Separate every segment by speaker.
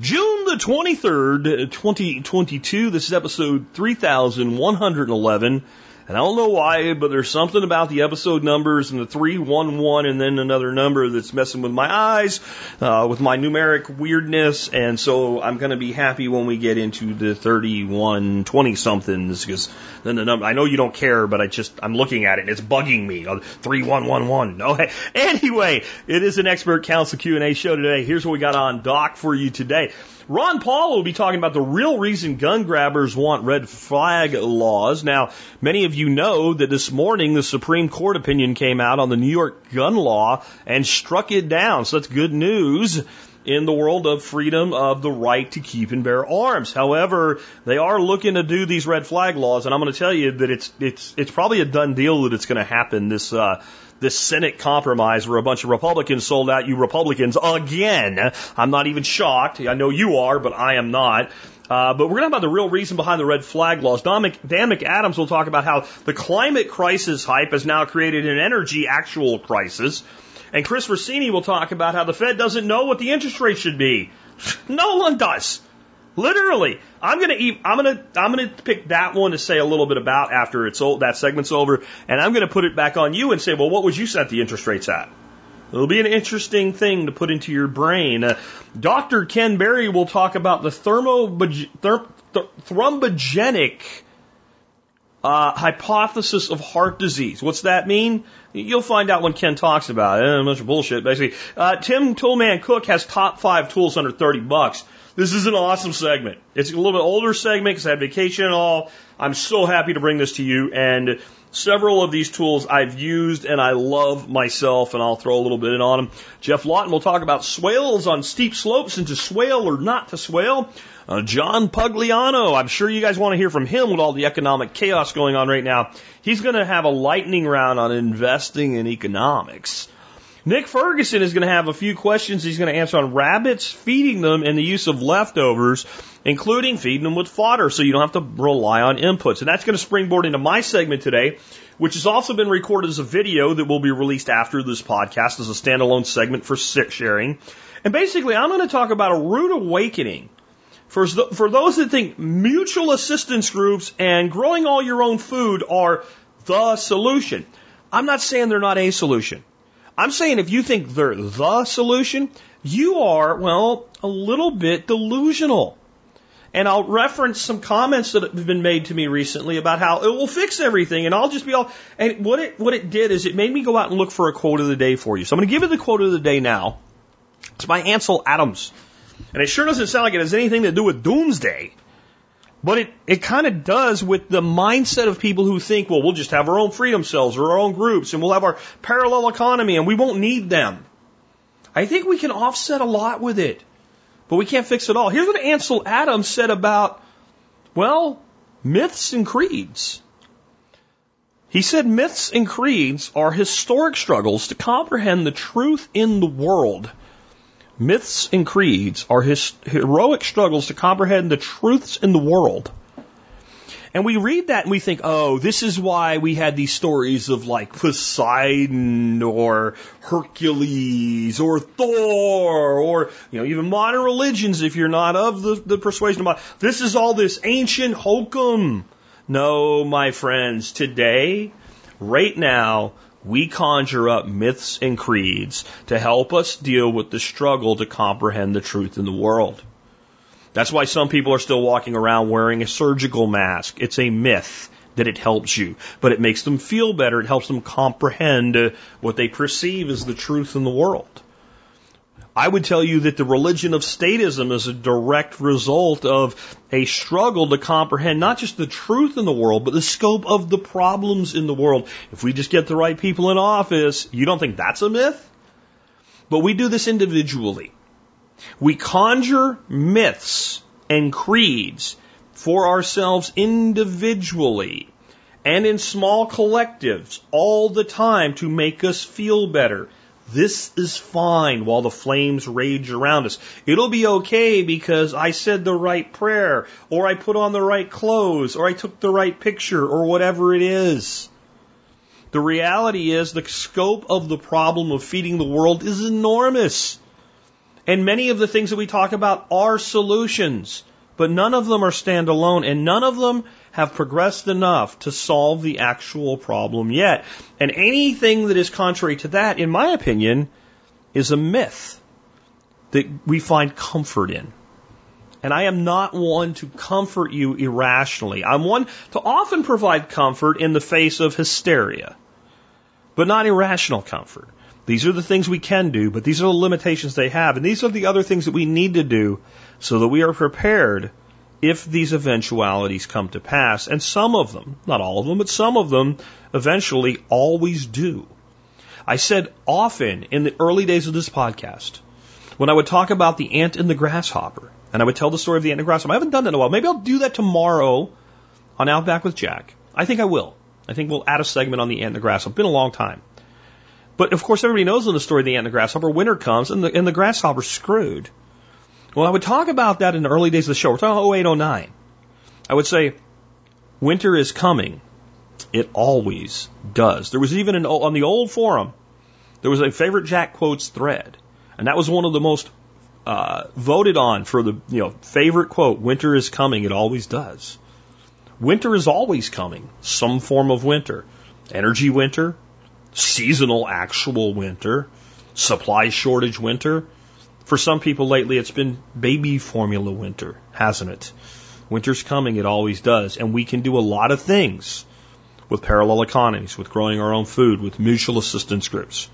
Speaker 1: June the 23rd, 2022. This is episode 3111. And I don't know why, but there's something about the episode numbers and the 311 and then another number that's messing with my eyes, uh, with my numeric weirdness. And so I'm going to be happy when we get into the 3120 somethings because then the number, I know you don't care, but I just, I'm looking at it and it's bugging me. Uh, 3111. No, anyway, it is an expert council Q&A show today. Here's what we got on doc for you today. Ron Paul will be talking about the real reason gun grabbers want red flag laws. Now, many of you know that this morning the Supreme Court opinion came out on the New York gun law and struck it down. So that's good news in the world of freedom of the right to keep and bear arms. However, they are looking to do these red flag laws, and I'm going to tell you that it's it's it's probably a done deal that it's going to happen this uh, this Senate compromise where a bunch of Republicans sold out you Republicans again. I'm not even shocked. I know you are, but I am not. Uh, but we're going to talk about the real reason behind the red flag laws. Don Dan McAdams will talk about how the climate crisis hype has now created an energy actual crisis. And Chris Rossini will talk about how the Fed doesn't know what the interest rate should be. No one does. Literally, I'm gonna I'm gonna I'm gonna pick that one to say a little bit about after it's old, that segment's over, and I'm gonna put it back on you and say, well, what would you set the interest rates at? It'll be an interesting thing to put into your brain. Uh, Dr. Ken Berry will talk about the th- thrombogenic uh, hypothesis of heart disease. What's that mean? You'll find out when Ken talks about it. Eh, a bunch of bullshit, basically. Uh, Tim Toolman Cook has top five tools under 30 bucks. This is an awesome segment. It's a little bit older segment because I had vacation and all. I'm so happy to bring this to you. And several of these tools I've used and I love myself, and I'll throw a little bit in on them. Jeff Lawton will talk about swales on steep slopes and to swale or not to swale. Uh, John Pugliano, I'm sure you guys want to hear from him with all the economic chaos going on right now. He's going to have a lightning round on investing in economics. Nick Ferguson is going to have a few questions he's going to answer on rabbits, feeding them, and the use of leftovers, including feeding them with fodder so you don't have to rely on inputs. And that's going to springboard into my segment today, which has also been recorded as a video that will be released after this podcast as a standalone segment for sick sharing. And basically, I'm going to talk about a rude awakening for, for those that think mutual assistance groups and growing all your own food are the solution. I'm not saying they're not a solution. I'm saying if you think they're the solution, you are, well, a little bit delusional. And I'll reference some comments that have been made to me recently about how it will fix everything and I'll just be all, and what it, what it did is it made me go out and look for a quote of the day for you. So I'm going to give you the quote of the day now. It's by Ansel Adams. And it sure doesn't sound like it has anything to do with doomsday. But it, it kind of does with the mindset of people who think, well, we'll just have our own freedom cells or our own groups and we'll have our parallel economy and we won't need them. I think we can offset a lot with it, but we can't fix it all. Here's what Ansel Adams said about, well, myths and creeds. He said myths and creeds are historic struggles to comprehend the truth in the world Myths and creeds are his heroic struggles to comprehend the truths in the world. And we read that and we think, oh, this is why we had these stories of like Poseidon or Hercules or Thor or, you know, even modern religions if you're not of the, the persuasion of This is all this ancient hokum. No, my friends, today, right now, we conjure up myths and creeds to help us deal with the struggle to comprehend the truth in the world. That's why some people are still walking around wearing a surgical mask. It's a myth that it helps you, but it makes them feel better. It helps them comprehend what they perceive as the truth in the world. I would tell you that the religion of statism is a direct result of a struggle to comprehend not just the truth in the world, but the scope of the problems in the world. If we just get the right people in office, you don't think that's a myth? But we do this individually. We conjure myths and creeds for ourselves individually and in small collectives all the time to make us feel better. This is fine while the flames rage around us. It'll be okay because I said the right prayer, or I put on the right clothes, or I took the right picture, or whatever it is. The reality is the scope of the problem of feeding the world is enormous. And many of the things that we talk about are solutions, but none of them are standalone and none of them have progressed enough to solve the actual problem yet. And anything that is contrary to that, in my opinion, is a myth that we find comfort in. And I am not one to comfort you irrationally. I'm one to often provide comfort in the face of hysteria, but not irrational comfort. These are the things we can do, but these are the limitations they have. And these are the other things that we need to do so that we are prepared if these eventualities come to pass. And some of them, not all of them, but some of them eventually always do. I said often in the early days of this podcast, when I would talk about the ant and the grasshopper, and I would tell the story of the ant and the grasshopper, I haven't done that in a while. Maybe I'll do that tomorrow on Outback with Jack. I think I will. I think we'll add a segment on the ant and the grasshopper. It's been a long time. But of course, everybody knows in the story of the ant and the grasshopper, winter comes and the, and the grasshopper's screwed. Well, I would talk about that in the early days of the show. We're talking 08, 09. I would say, winter is coming. It always does. There was even an, on the old forum, there was a favorite Jack quotes thread. And that was one of the most uh, voted on for the you know favorite quote. Winter is coming. It always does. Winter is always coming. Some form of winter. Energy winter, seasonal actual winter, supply shortage winter. For some people lately, it's been baby formula winter, hasn't it? Winter's coming, it always does. And we can do a lot of things with parallel economies, with growing our own food, with mutual assistance groups.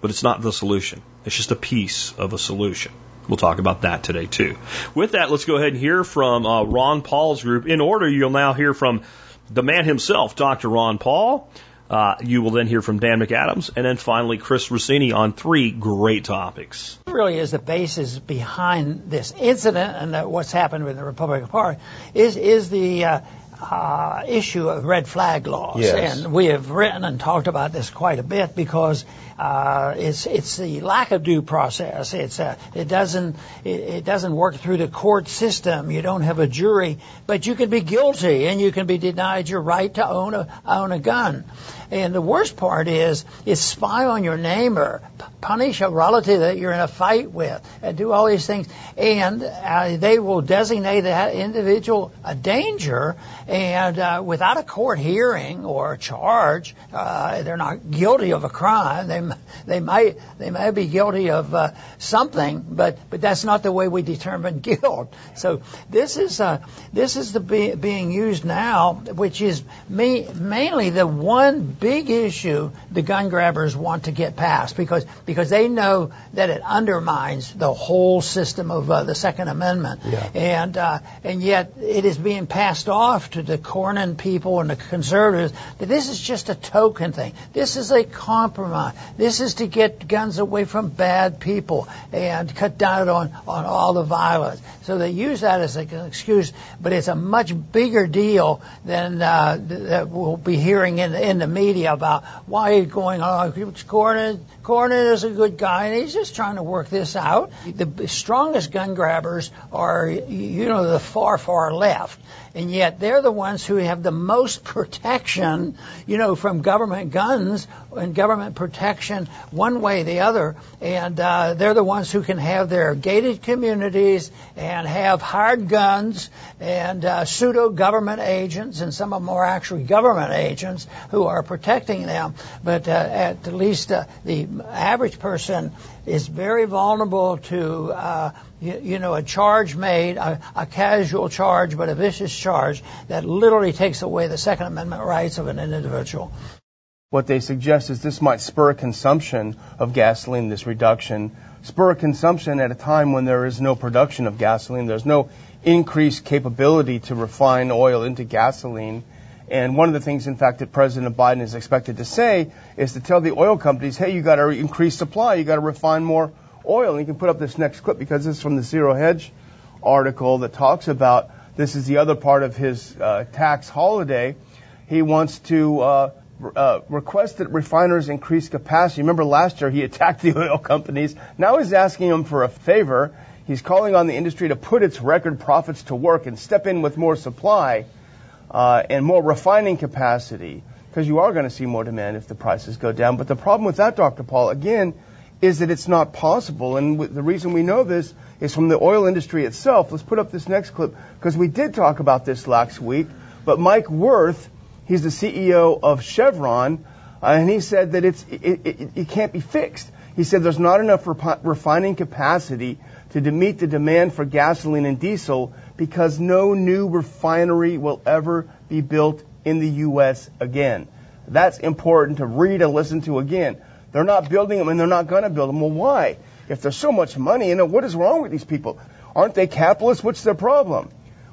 Speaker 1: But it's not the solution. It's just a piece of a solution. We'll talk about that today too. With that, let's go ahead and hear from uh, Ron Paul's group. In order, you'll now hear from the man himself, Dr. Ron Paul. Uh, you will then hear from Dan McAdams and then finally Chris Rossini on three great topics.
Speaker 2: It really is the basis behind this incident and what's happened with the Republican Party is is the uh, uh, issue of red flag laws,
Speaker 3: Yes.
Speaker 2: and we have written and talked about this quite a bit because uh, it's it's the lack of due process. It's uh, it doesn't it, it doesn't work through the court system. You don't have a jury, but you can be guilty and you can be denied your right to own a own a gun. And the worst part is, is spy on your neighbor, punish a relative that you're in a fight with, and do all these things. And uh, they will designate that individual a danger, and uh, without a court hearing or a charge, uh, they're not guilty of a crime. They they might they may be guilty of uh, something, but but that's not the way we determine guilt. So this is uh, this is the be, being used now, which is me, mainly the one big issue the gun grabbers want to get past because because they know that it undermines the whole system of uh, the Second Amendment,
Speaker 3: Yeah.
Speaker 2: and uh, and yet it is being passed off to the Cornyn people and the conservatives that this is just a token thing. This is a compromise. This is to get guns away from bad people and cut down on on all the violence. So they use that as an excuse, but it's a much bigger deal than uh, th- that we'll be hearing in in the media about why it's going on. Cornyn, Cornyn is a good guy, and he's just trying to work this out. The strongest gun grabbers are, you know, the far, far left. And yet they're the ones who have the most protection, you know, from government guns and government protection one way or the other. And uh, they're the ones who can have their gated communities and have hard guns and uh, pseudo government agents, and some of them are actually government agents who are protecting them. But uh, at least uh, the average person is very vulnerable to, uh, you, you know, a charge made, a, a casual charge, but a vicious charge that literally takes away the Second Amendment rights of an individual.
Speaker 3: What they suggest is this might spur consumption of gasoline, this reduction, spur consumption at a time when there is no production of gasoline. There's no increased capability to refine oil into gasoline. And one of the things, in fact, that President Biden is expected to say is to tell the oil companies, hey, you got to increase supply, you got to refine more oil. And you can put up this next clip because this is from the Zero Hedge article that talks about This is the other part of his uh, tax holiday. He wants to uh, uh, request that refiners increase capacity. Remember last year he attacked the oil companies. Now he's asking them for a favor. He's calling on the industry to put its record profits to work and step in with more supply uh, and more refining capacity because you are going to see more demand if the prices go down. But the problem with that, Dr. Paul, again, is that it's not possible. And the reason we know this is from the oil industry itself. Let's put up this next clip because we did talk about this last week. But Mike Wirth, he's the CEO of Chevron, uh, and he said that it's it, it, it, can't be fixed. He said there's not enough refining capacity to meet the demand for gasoline and diesel because no new refinery will ever be built in the U.S. again. That's important to read and listen to again. They're not building them and they're not going to build them. Well, why? If there's so much money in it, what is wrong with these people? Aren't they capitalists? What's their problem?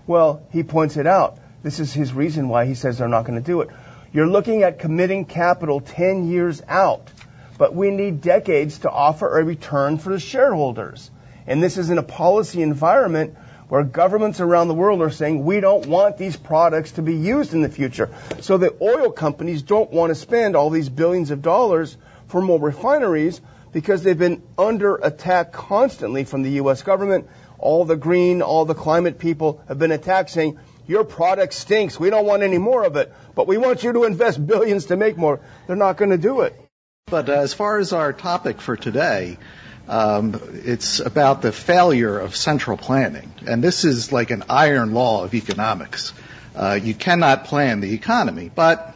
Speaker 3: Well, he points it out. This is his reason why he says they're not going to do it. You're looking at committing capital 10 years out, but we need decades to offer a return for the shareholders. And this is in a policy environment where governments around the world are saying we don't want these products to be used in the future. So the oil companies don't want to spend all these billions of dollars for more refineries because they've been under attack constantly from the U.S. government. All the green, all the climate people have been attacked saying, your product stinks. We don't want any more of it, but we want you to invest billions to make more. They're not going to do it.
Speaker 4: But uh, as far as our topic for today, um, it's about the failure of central planning. And this is like an iron law of economics. Uh, you cannot plan the economy, but,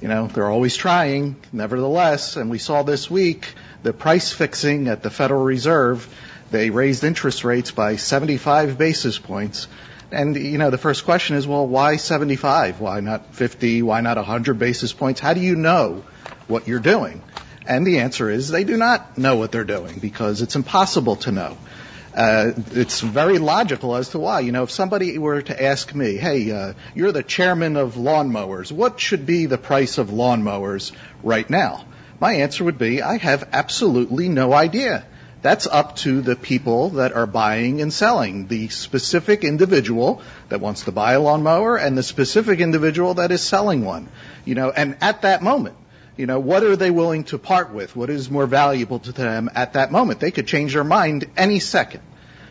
Speaker 4: you know, they're always trying, nevertheless. And we saw this week the price fixing at the Federal Reserve. They raised interest rates by 75 basis points. And, you know, the first question is, well, why 75? Why not 50? Why not 100 basis points? How do you know what you're doing? And the answer is they do not know what they're doing because it's impossible to know. Uh, it's very logical as to why. You know, if somebody were to ask me, hey, uh, you're the chairman of lawnmowers, what should be the price of lawnmowers right now? My answer would be, I have absolutely no idea. That's up to the people that are buying and selling, the specific individual that wants to buy a lawnmower and the specific individual that is selling one. You know, and at that moment, you know, what are they willing to part with? What is more valuable to them at that moment? They could change their mind any second.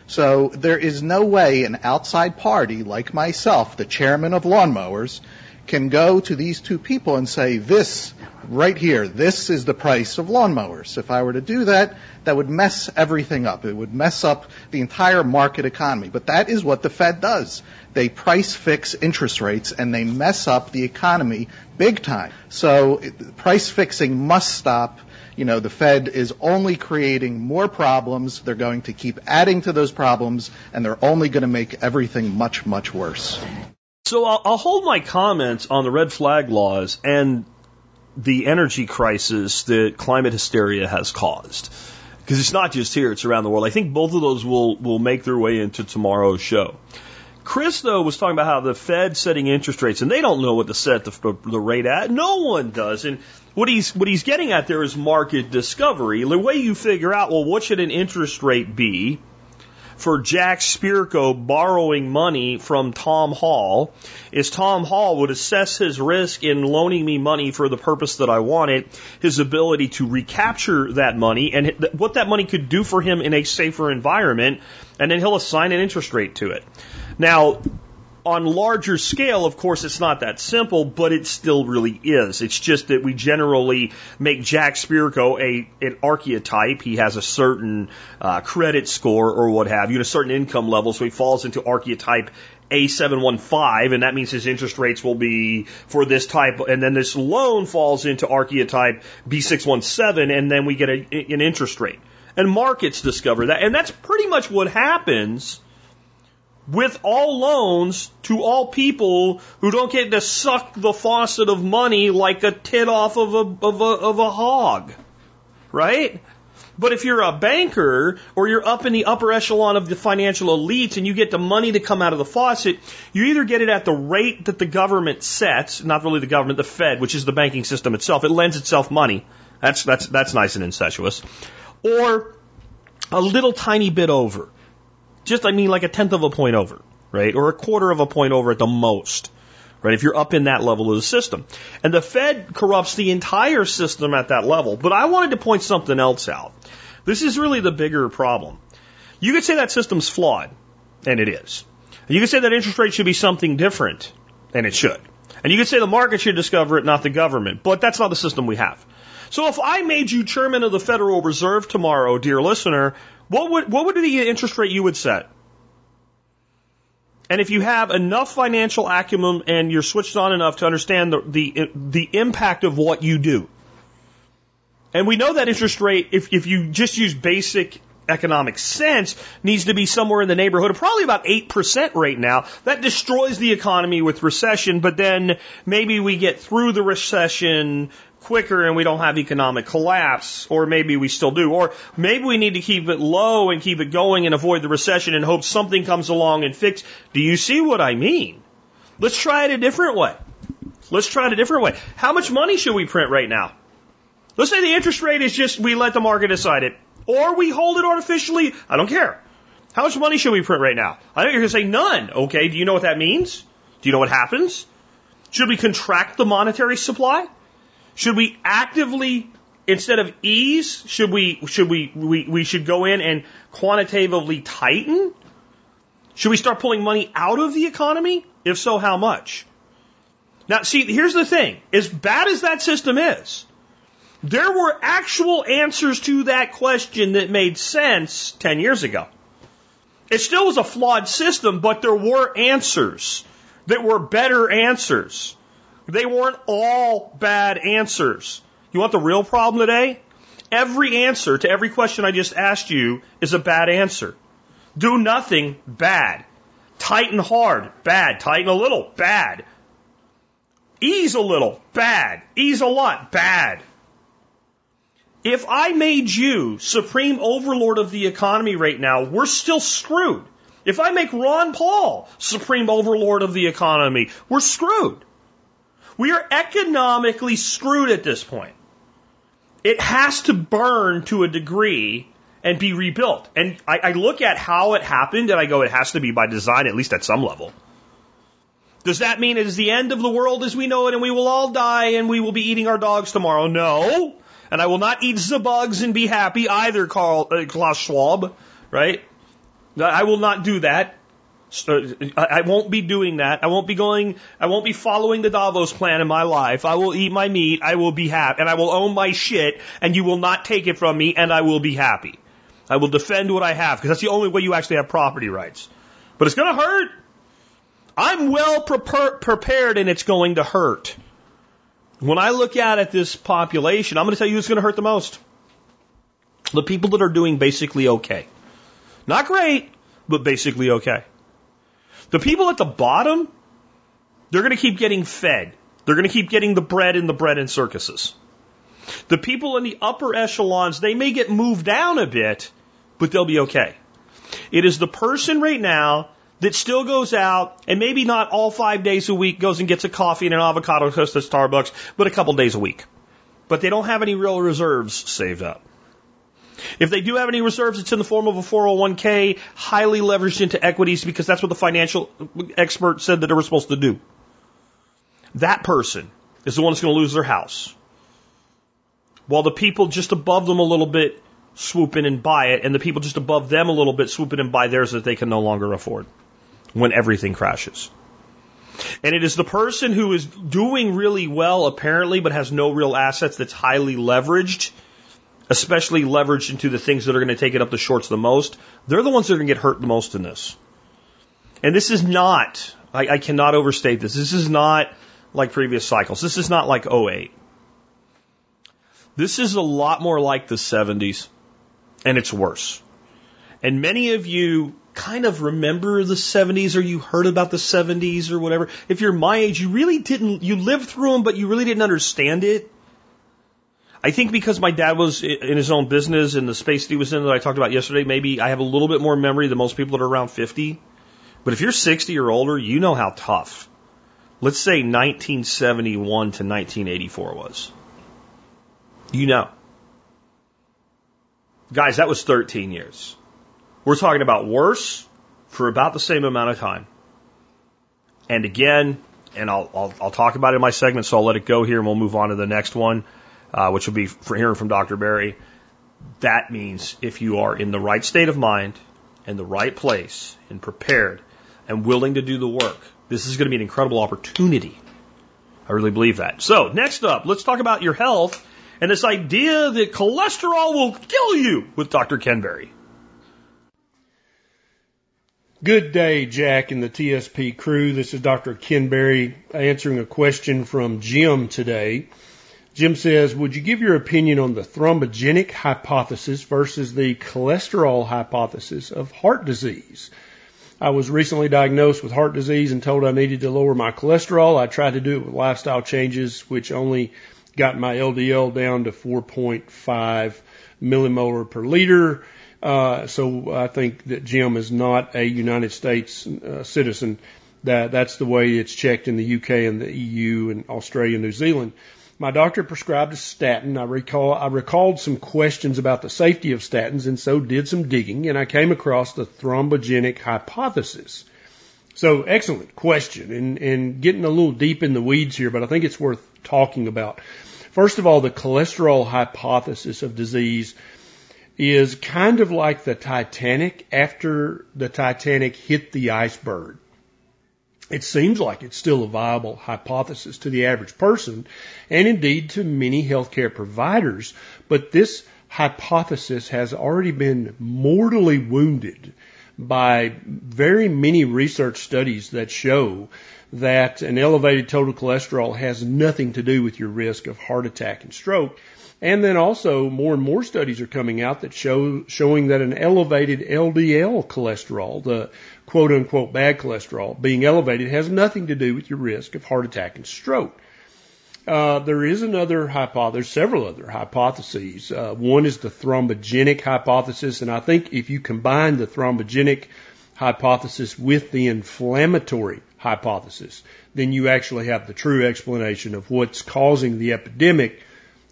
Speaker 4: So there is no way an outside party like myself, the chairman of lawnmowers, can go to these two people and say, this right here, this is the price of lawnmowers. If I were to do that, that would mess everything up. It would mess up the entire market economy. But that is what the Fed does. They price fix interest rates and they mess up the economy big time. So price fixing must stop. You know, the Fed is only creating more problems. They're going to keep adding to those problems and they're only going to make everything much, much worse.
Speaker 1: So I'll, I'll hold my comments on the red flag laws and the energy crisis that climate hysteria has caused. Because it's not just here, it's around the world. I think both of those will, will make their way into tomorrow's show. Chris, though, was talking about how the Fed setting interest rates, and they don't know what to set the, the rate at. No one does. And what he's, what he's getting at there is market discovery. The way you figure out, well, what should an interest rate be? For Jack Spirko borrowing money from Tom Hall is Tom Hall would assess his risk in loaning me money for the purpose that I wanted, his ability to recapture that money and what that money could do for him in a safer environment, and then he'll assign an interest rate to it. Now, on larger scale, of course, it's not that simple, but it still really is. It's just that we generally make Jack Spirko a an archetype. He has a certain uh, credit score or what have you, a certain income level, so he falls into archetype a715, and that means his interest rates will be for this type, and then this loan falls into archetype B617, and then we get a, an interest rate. And markets discover that, and that's pretty much what happens with all loans to all people who don't get to suck the faucet of money like a tit off of a, of a, of a hog. Right? But if you're a banker or you're up in the upper echelon of the financial elites and you get the money to come out of the faucet, you either get it at the rate that the government sets, not really the government, the Fed, which is the banking system itself. It lends itself money. That's, that's, that's nice and incestuous. Or a little tiny bit over. Just, I mean, like a tenth of a point over. right? Or a quarter of a point over at the most, right? If you're up in that level of the system. And the Fed corrupts the entire system at that level. But I wanted to point something else out. This is really the bigger problem. You could say that system's flawed, and it is. You could say that interest rate should be something different, and it should. And you could say the market should discover it, not the government. But that's not the system we have. So if I made you chairman of the Federal Reserve tomorrow, dear listener, what would what would be the interest rate you would set? And if you have enough financial acumen and you're switched on enough to understand the, the, the impact of what you do. And we know that interest rate, if, if you just use basic economic sense, needs to be somewhere in the neighborhood of probably about 8% right now. That destroys the economy with recession, but then maybe we get through the recession quicker and we don't have economic collapse, or maybe we still do, or maybe we need to keep it low and keep it going and avoid the recession and hope something comes along and fix. Do you see what I mean? Let's try it a different way. Let's try it a different way. How much money should we print right now? Let's say the interest rate is just we let the market decide it, or we hold it artificially. I don't care. How much money should we print right now? I know you're going to say none. Okay, do you know what that means? Do you know what happens? Should we contract the monetary supply? Should we actively, instead of ease, should we, should we, we, we should go in and quantitatively tighten? Should we start pulling money out of the economy? If so, how much? Now, see, here's the thing. As bad as that system is, there were actual answers to that question that made sense 10 years ago. It still was a flawed system, but there were answers that were better answers. They weren't all bad answers. You want the real problem today? Every answer to every question I just asked you is a bad answer. Do nothing, bad. Tighten hard, bad. Tighten a little, bad. Ease a little, bad. Ease a lot, bad. If I made you supreme overlord of the economy right now, we're still screwed. If I make Ron Paul supreme overlord of the economy, we're screwed. We are economically screwed at this point. It has to burn to a degree and be rebuilt. And I, I look at how it happened and I go, it has to be by design, at least at some level. Does that mean it is the end of the world as we know it and we will all die and we will be eating our dogs tomorrow? No. And I will not eat the bugs and be happy either, Carl, uh, Klaus Schwab, right? I will not do that. I won't be doing that. I won't be going, I won't be following the Davos plan in my life. I will eat my meat, I will be happy, and I will own my shit, and you will not take it from me, and I will be happy. I will defend what I have, because that's the only way you actually have property rights. But it's gonna hurt. I'm well prepared, and it's going to hurt. When I look out at this population, I'm gonna tell you who's gonna hurt the most. The people that are doing basically okay. Not great, but basically okay. The people at the bottom, they're going to keep getting fed. They're going to keep getting the bread in the bread and circuses. The people in the upper echelons, they may get moved down a bit, but they'll be okay. It is the person right now that still goes out and maybe not all five days a week goes and gets a coffee and an avocado toast at Starbucks, but a couple days a week. But they don't have any real reserves saved up. If they do have any reserves, it's in the form of a 401k, highly leveraged into equities because that's what the financial expert said that they were supposed to do. That person is the one that's going to lose their house. While the people just above them a little bit swoop in and buy it, and the people just above them a little bit swoop in and buy theirs that they can no longer afford when everything crashes. And it is the person who is doing really well, apparently, but has no real assets that's highly leveraged especially leveraged into the things that are going to take it up the shorts the most, they're the ones that are going to get hurt the most in this. And this is not, I, I cannot overstate this. This is not like previous cycles. This is not like 08. This is a lot more like the 70s, and it's worse. And many of you kind of remember the 70s or you heard about the 70s or whatever. If you're my age, you really didn't, you lived through them, but you really didn't understand it. I think because my dad was in his own business in the space that he was in that I talked about yesterday, maybe I have a little bit more memory than most people that are around 50. But if you're 60 or older, you know how tough, let's say 1971 to 1984 was. You know. Guys, that was 13 years. We're talking about worse for about the same amount of time. And again, and I'll, I'll, I'll talk about it in my segment, so I'll let it go here and we'll move on to the next one, uh, which will be for hearing from Dr. Berry. That means if you are in the right state of mind, in the right place, and prepared, and willing to do the work, this is going to be an incredible opportunity. I really believe that. So, next up, let's talk about your health and this idea that cholesterol will kill you with Dr. Ken Berry.
Speaker 5: Good day, Jack and the TSP crew. This is Dr. Ken Berry answering a question from Jim today. Jim says, would you give your opinion on the thrombogenic hypothesis versus the cholesterol hypothesis of heart disease? I was recently diagnosed with heart disease and told I needed to lower my cholesterol. I tried to do it with lifestyle changes, which only got my LDL down to 4.5 millimolar per liter. Uh, so I think that Jim is not a United States uh, citizen. That that's the way it's checked in the UK and the EU and Australia and New Zealand. My doctor prescribed a statin. I recall I recalled some questions about the safety of statins and so did some digging and I came across the thrombogenic hypothesis. So excellent question and, and getting a little deep in the weeds here, but I think it's worth talking about. First of all, the cholesterol hypothesis of disease is kind of like the Titanic after the Titanic hit the iceberg it seems like it's still a viable hypothesis to the average person and indeed to many healthcare providers. But this hypothesis has already been mortally wounded by very many research studies that show that an elevated total cholesterol has nothing to do with your risk of heart attack and stroke. And then also more and more studies are coming out that show showing that an elevated LDL cholesterol, the quote unquote bad cholesterol being elevated has nothing to do with your risk of heart attack and stroke. Uh, there is another hypothesis, several other hypotheses. Uh, one is the thrombogenic hypothesis, and I think if you combine the thrombogenic hypothesis with the inflammatory hypothesis, then you actually have the true explanation of what's causing the epidemic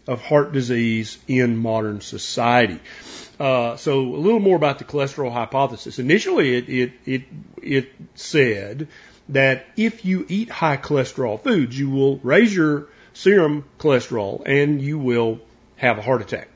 Speaker 5: of heart disease in modern society. Uh, so a little more about the cholesterol hypothesis. Initially, it, it, it, it said that if you eat high cholesterol foods, you will raise your serum cholesterol and you will have a heart attack.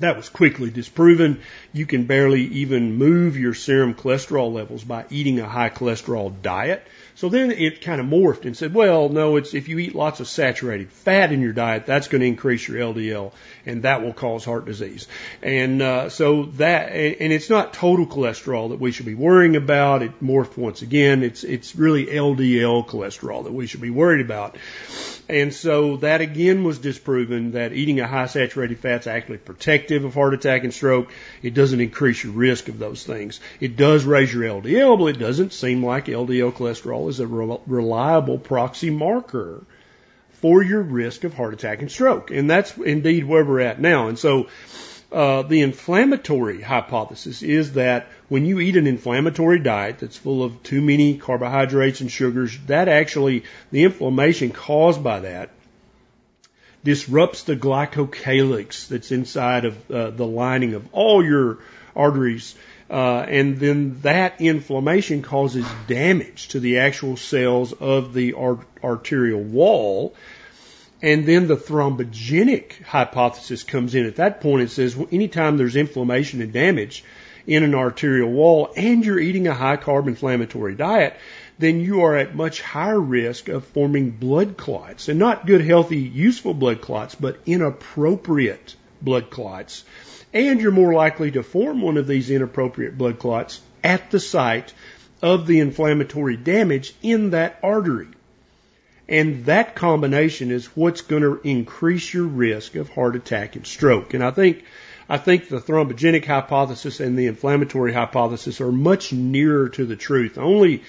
Speaker 5: That was quickly disproven. You can barely even move your serum cholesterol levels by eating a high cholesterol diet. So then it kind of morphed and said, well, no, it's if you eat lots of saturated fat in your diet, that's going to increase your LDL and that will cause heart disease. And uh, so that, and it's not total cholesterol that we should be worrying about. It morphed once again. It's it's really LDL cholesterol that we should be worried about. And so that again was disproven that eating a high saturated fat is actually protective of heart attack and stroke. It doesn't increase your risk of those things. It does raise your LDL, but it doesn't seem like LDL cholesterol is a reliable proxy marker for your risk of heart attack and stroke. And that's indeed where we're at now. And so, uh, the inflammatory hypothesis is that when you eat an inflammatory diet that's full of too many carbohydrates and sugars, that actually, the inflammation caused by that disrupts the glycocalyx that's inside of uh, the lining of all your arteries. Uh, and then that inflammation causes damage to the actual cells of the art- arterial wall. And then the thrombogenic hypothesis comes in. At that and says well, anytime there's inflammation and damage in an arterial wall and you're eating a high carb inflammatory diet, then you are at much higher risk of forming blood clots. And not good, healthy, useful blood clots, but inappropriate blood clots. And you're more likely to form one of these inappropriate blood clots at the site of the inflammatory damage in that artery. And that combination is what's going to increase your risk of heart attack and stroke. And I think, I think the thrombogenic hypothesis and the inflammatory hypothesis are much nearer to the truth. Only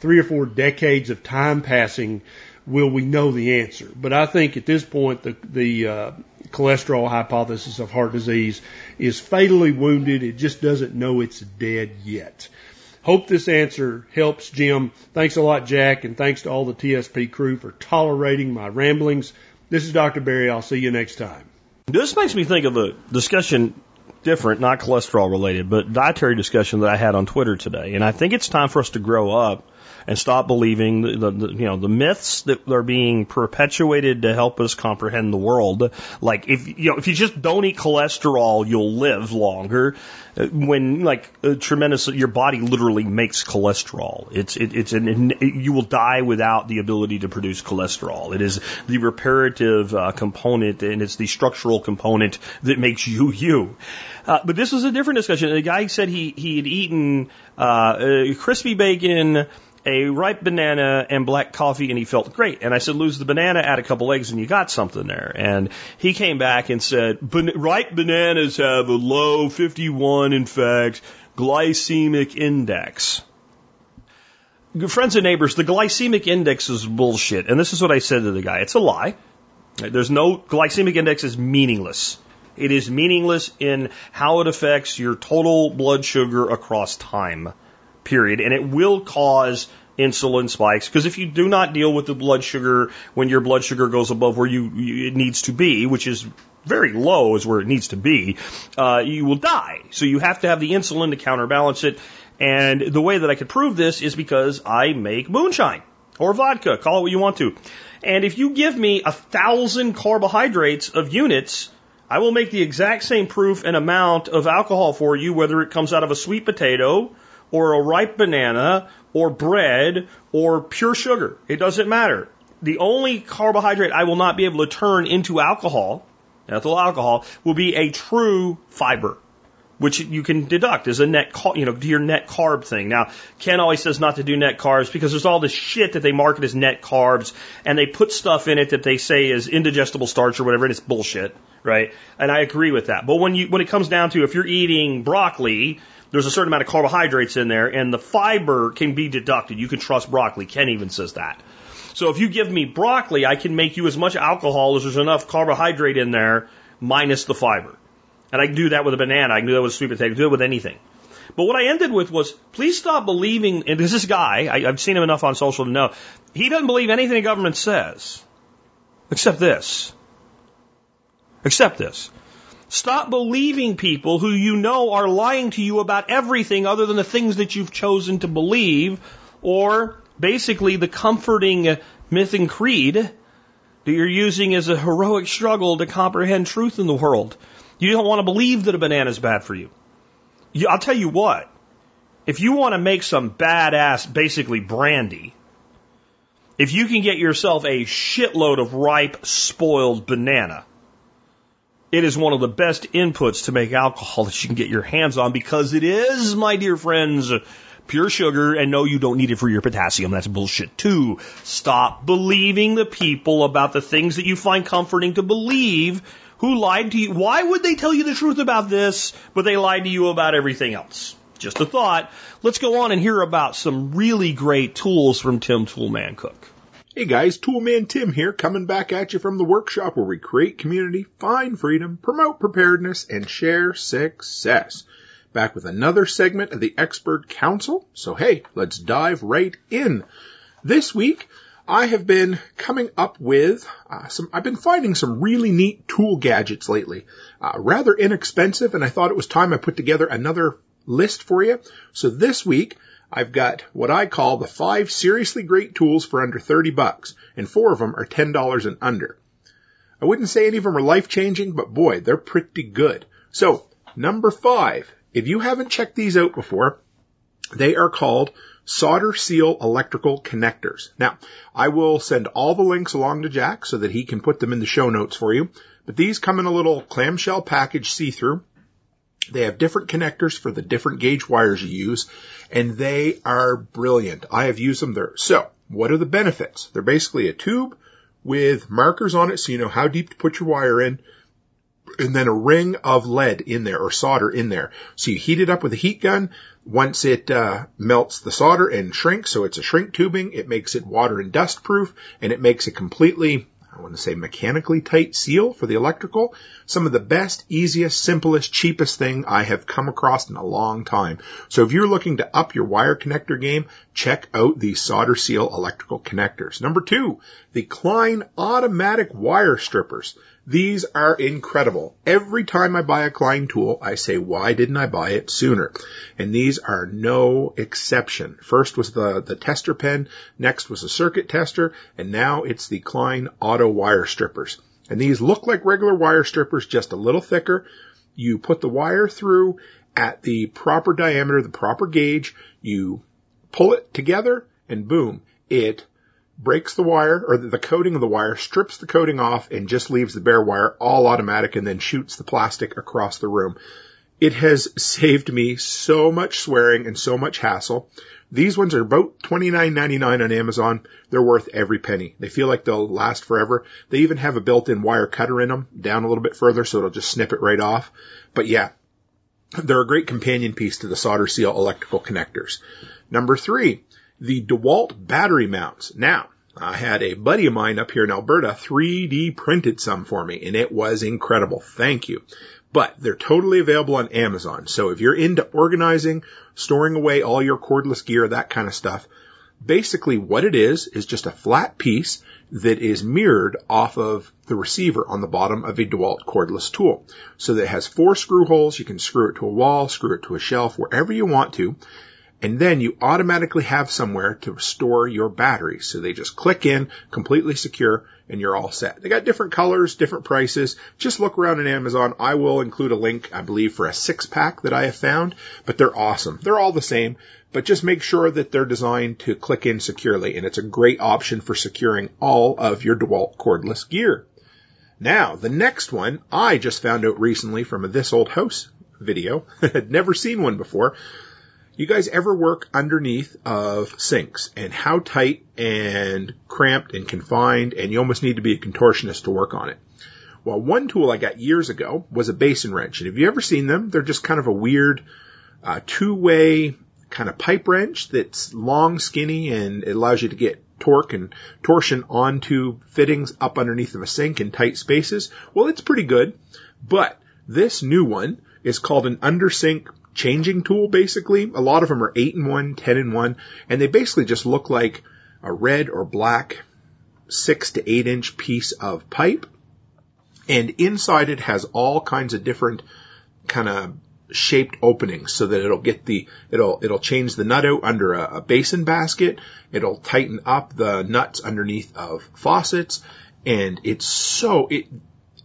Speaker 5: three or four decades of time passing will we know the answer. But I think at this point the, the, uh, cholesterol hypothesis of heart disease is fatally wounded. It just doesn't know it's dead yet. Hope this answer helps, Jim. Thanks a lot, Jack, and thanks to all the TSP crew for tolerating my ramblings. This is Dr. Berry. I'll see you next time.
Speaker 1: This makes me think of a discussion different, not cholesterol related, but dietary discussion that I had on Twitter today. And I think it's time for us to grow up and stop believing the, the, the you know the myths that are being perpetuated to help us comprehend the world. Like if you know if you just don't eat cholesterol, you'll live longer. Uh, When like a tremendous, your body literally makes cholesterol. It's it, it's an you will die without the ability to produce cholesterol. It is the reparative uh, component and it's the structural component that makes you you. Uh, but this was a different discussion. The guy said he he had eaten uh, uh, crispy bacon, a ripe banana, and black coffee, and he felt great. And I said, lose the banana, add a couple eggs, and you got something there. And he came back and said, ripe bananas have a low 51, in fact, glycemic index. Friends and neighbors, the glycemic index is bullshit. And this is what I said to the guy. It's a lie. There's no glycemic index is meaningless. It is meaningless in how it affects your total blood sugar across time, period. And it will cause insulin spikes because if you do not deal with the blood sugar when your blood sugar goes above where you, you it needs to be, which is very low is where it needs to be, uh, you will die. So you have to have the insulin to counterbalance it. And the way that I could prove this is because I make moonshine or vodka, call it what you want to. And if you give me a thousand carbohydrates of units, I will make the exact same proof and amount of alcohol for you, whether it comes out of a sweet potato or a ripe banana or bread or pure sugar. It doesn't matter. The only carbohydrate I will not be able to turn into alcohol, ethyl alcohol, will be a true fiber which you can deduct as a net, you know, your net carb thing. Now, Ken always says not to do net carbs because there's all this shit that they market as net carbs and they put stuff in it that they say is indigestible starch or whatever and it's bullshit, right? And I agree with that. But when you, when it comes down to if you're eating broccoli, there's a certain amount of carbohydrates in there and the fiber can be deducted. You can trust broccoli. Ken even says that. So if you give me broccoli, I can make you as much alcohol as there's enough carbohydrate in there minus the fiber. And I can do that with a banana. I can do that with a sweet potato. I can do it with anything. But what I ended with was, please stop believing, and this guy, I, I've seen him enough on social to know, he doesn't believe anything the government says. Except this. Except this. Stop believing people who you know are lying to you about everything other than the things that you've chosen to believe, or basically the comforting myth and creed that you're using as a heroic struggle to comprehend truth in the world. You don't want to believe that a banana is bad for you. you. I'll tell you what. If you want to make some badass, basically brandy, if you can get yourself a shitload of ripe, spoiled banana, it is one of the best inputs to make alcohol that you can get your hands on because it is, my dear friends, pure sugar. And no, you don't need it for your potassium. That's bullshit too. Stop believing the people about the things that you find comforting to believe who lied to you. Why would they tell you the truth about this, but they lied to you about everything else? Just a thought. Let's go on and hear about some really great tools from Tim Toolman Cook.
Speaker 6: Hey guys, Toolman Tim here, coming back at you from the workshop where we create community, find freedom, promote preparedness, and share success. Back with another segment of the Expert Council. So hey, let's dive right in. This week, I have been coming up with uh, some. I've been finding some really neat tool gadgets lately, uh, rather inexpensive, and I thought it was time I put together another list for you. So this week I've got what I call the five seriously great tools for under 30 bucks, and four of them are $10 and under. I wouldn't say any of them are life changing, but boy, they're pretty good. So number five, if you haven't checked these out before, they are called solder seal electrical connectors. Now, I will send all the links along to Jack so that he can put them in the show notes for you. But these come in a little clamshell package see-through. They have different connectors for the different gauge wires you use, and they are brilliant. I have used them there. So, what are the benefits? They're basically a tube with markers on it so you know how deep to put your wire in, and then a ring of lead in there or solder in there. So you heat it up with a heat gun. Once it uh, melts the solder and shrinks, so it's a shrink tubing, it makes it water and dust proof, and it makes it completely, I want to say mechanically tight seal for the electrical. Some of the best, easiest, simplest, cheapest thing I have come across in a long time. So if you're looking to up your wire connector game, check out the solder seal electrical connectors. Number two, the Klein automatic wire strippers. These are incredible. Every time I buy a Klein tool, I say, why didn't I buy it sooner? And these are no exception. First was the, the tester pen, next was the circuit tester, and now it's the Klein auto wire strippers. And these look like regular wire strippers, just a little thicker. You put the wire through at the proper diameter, the proper gauge, you pull it together, and boom, it breaks the wire or the coating of the wire, strips the coating off and just leaves the bare wire all automatic and then shoots the plastic across the room. It has saved me so much swearing and so much hassle. These ones are about $29.99 on Amazon. They're worth every penny. They feel like they'll last forever. They even have a built-in wire cutter in them down a little bit further so it'll just snip it right off. But yeah, they're a great companion piece to the solder seal electrical connectors. Number three, the DeWalt battery mounts. Now, I had a buddy of mine up here in Alberta 3D printed some for me and it was incredible. Thank you. But they're totally available on Amazon. So if you're into organizing, storing away all your cordless gear, that kind of stuff, basically what it is is just a flat piece that is mirrored off of the receiver on the bottom of a DeWalt cordless tool. So that it has four screw holes. You can screw it to a wall, screw it to a shelf, wherever you want to. And then you automatically have somewhere to store your batteries. So they just click in, completely secure, and you're all set. They got different colors, different prices. Just look around on Amazon. I will include a link, I believe, for a six pack that I have found, but they're awesome. They're all the same, but just make sure that they're designed to click in securely. And it's a great option for securing all of your DeWalt cordless gear. Now, the next one I just found out recently from a This Old House video. I had never seen one before. You guys ever work underneath of sinks and how tight and cramped and confined and you almost need to be a contortionist to work on it? Well, one tool I got years ago was a basin wrench. And have you ever seen them? They're just kind of a weird uh, two-way kind of pipe wrench that's long, skinny, and it allows you to get torque and torsion onto fittings up underneath of a sink in tight spaces. Well, it's pretty good, but this new one is called an undersink changing tool basically. A lot of them are 8 in 1, 10 in 1, and they basically just look like a red or black 6 to 8 inch piece of pipe. And inside it has all kinds of different kind of shaped openings so that it'll get the, it'll, it'll change the nut out under a, a basin basket. It'll tighten up the nuts underneath of faucets. And it's so, it,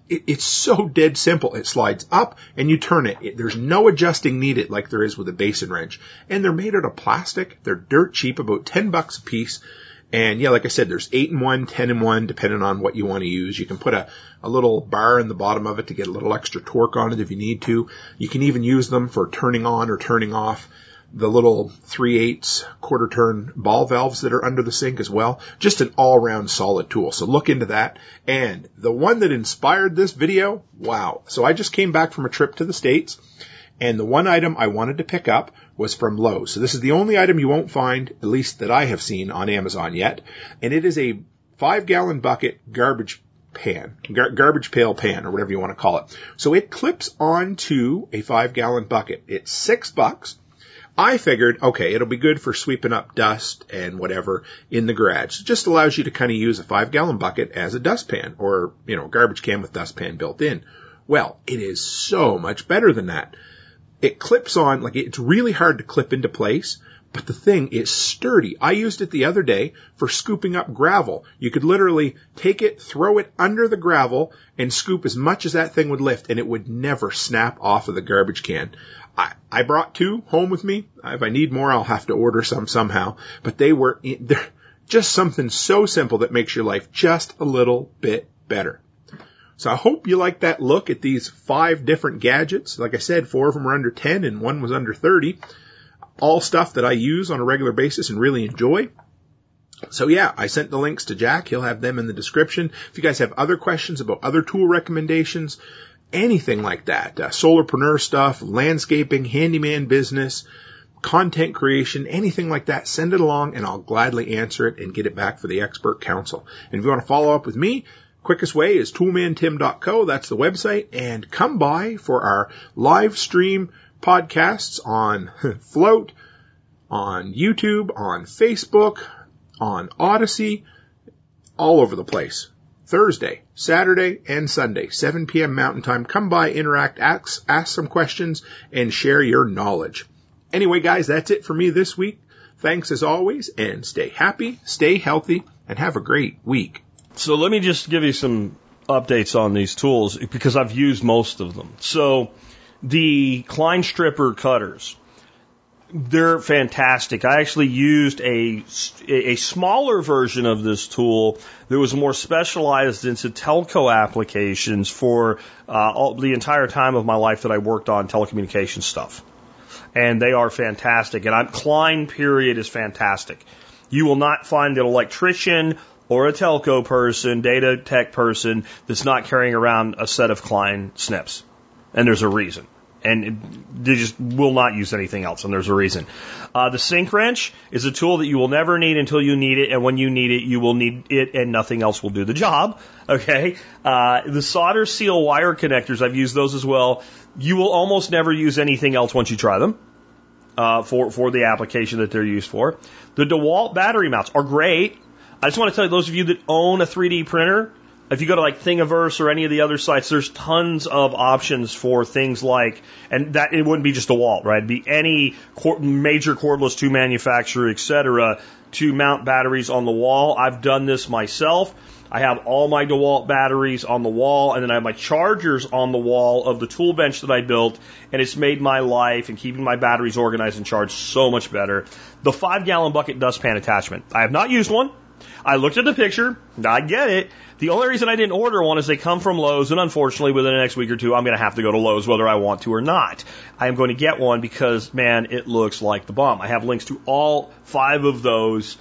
Speaker 6: it, it's so dead simple. It slides up and you turn it. it. There's no adjusting needed like there is with a basin wrench. And they're made out of plastic. They're dirt cheap, about 10 bucks a piece. And yeah, like I said, there's 8 in 1, 10 in 1, depending on what you want to use. You can put a, a little bar in the bottom of it to get a little extra torque on it if you need to. You can even use them for turning on or turning off the little 3 eighths quarter turn ball valves that are under the sink as well. Just an all round solid tool. So look into that. And the one that inspired this video, wow. So I just came back from a trip to the States and the one item I wanted to pick up was from Lowe's. So this is the only item you won't find, at least that I have seen on Amazon yet. And it is a five gallon bucket garbage pan, gar- garbage pail pan, or whatever you want to call it. So it clips onto a five gallon bucket. It's six bucks. I figured, okay, it'll be good for sweeping up dust and whatever in the garage. It just allows you to kind of use a five gallon bucket as a dustpan or, you know, garbage can with dustpan built in. Well, it is so much better than that. It clips on, like it's really hard to clip into place, but the thing is sturdy. I used it the other day for scooping up gravel. You could literally take it, throw it under the gravel, and scoop as much as that thing would lift, and it would never snap off of the garbage can. I, I brought two home with me. If I need more, I'll have to order some somehow. But they were, they're just something so simple that makes your life just a little bit better. So I hope you like that look at these five different gadgets. Like I said, four of them are under 10 and one was under 30. All stuff that I use on a regular basis and really enjoy. So yeah, I sent the links to Jack. He'll have them in the description. If you guys have other questions about other tool recommendations, anything like that, uh, solarpreneur stuff, landscaping, handyman business, content creation, anything like that, send it along and I'll gladly answer it and get it back for the expert council. And if you want to follow up with me, quickest way is toolmantim.co. That's the website and come by for our live stream podcasts on Flote, on YouTube, on Facebook, on Odysee, all over the place. Thursday, Saturday, and Sunday, 7 p.m. Mountain Time. Come by, interact, ask, ask some questions, and share your knowledge. Anyway, guys, that's it for me this week. Thanks as always, and stay happy, stay healthy, and have a great week.
Speaker 1: So let me just give you some updates on these tools because I've used most of them. So the Klein stripper cutters, they're fantastic. I actually used a, a smaller version of this tool that was more specialized into telco applications for uh, all, the entire time of my life that I worked on telecommunication stuff. And they are fantastic. And I'm, Klein period is fantastic. You will not find an electrician or a telco person, data tech person that's not carrying around a set of Klein snips. And there's a reason and they just will not use anything else, and there's a reason. Uh, the sink wrench is a tool that you will never need until you need it, and when you need it, you will need it, and nothing else will do the job. Okay. Uh, the solder seal wire connectors, I've used those as well. You will almost never use anything else once you try them. Uh, for for the application that they're used for, the DeWalt battery mounts are great. I just want to tell you, those of you that own a 3D printer, if you go to like Thingiverse or any of the other sites, there's tons of options for things like, and that it wouldn't be just a wall, right? It'd be any major cordless two manufacturer, et cetera, to mount batteries on the wall. I've done this myself. I have all my DeWalt batteries on the wall, and then I have my chargers on the wall of the tool bench that I built, and it's made my life and keeping my batteries organized and charged so much better. The five gallon bucket dustpan attachment. I have not used one. I looked at the picture. I get it. The only reason I didn't order one is they come from Lowe's, and unfortunately, within the next week or two, I'm going to have to go to Lowe's whether I want to or not. I am going to get one because, man, it looks like the bomb. I have links to all five of those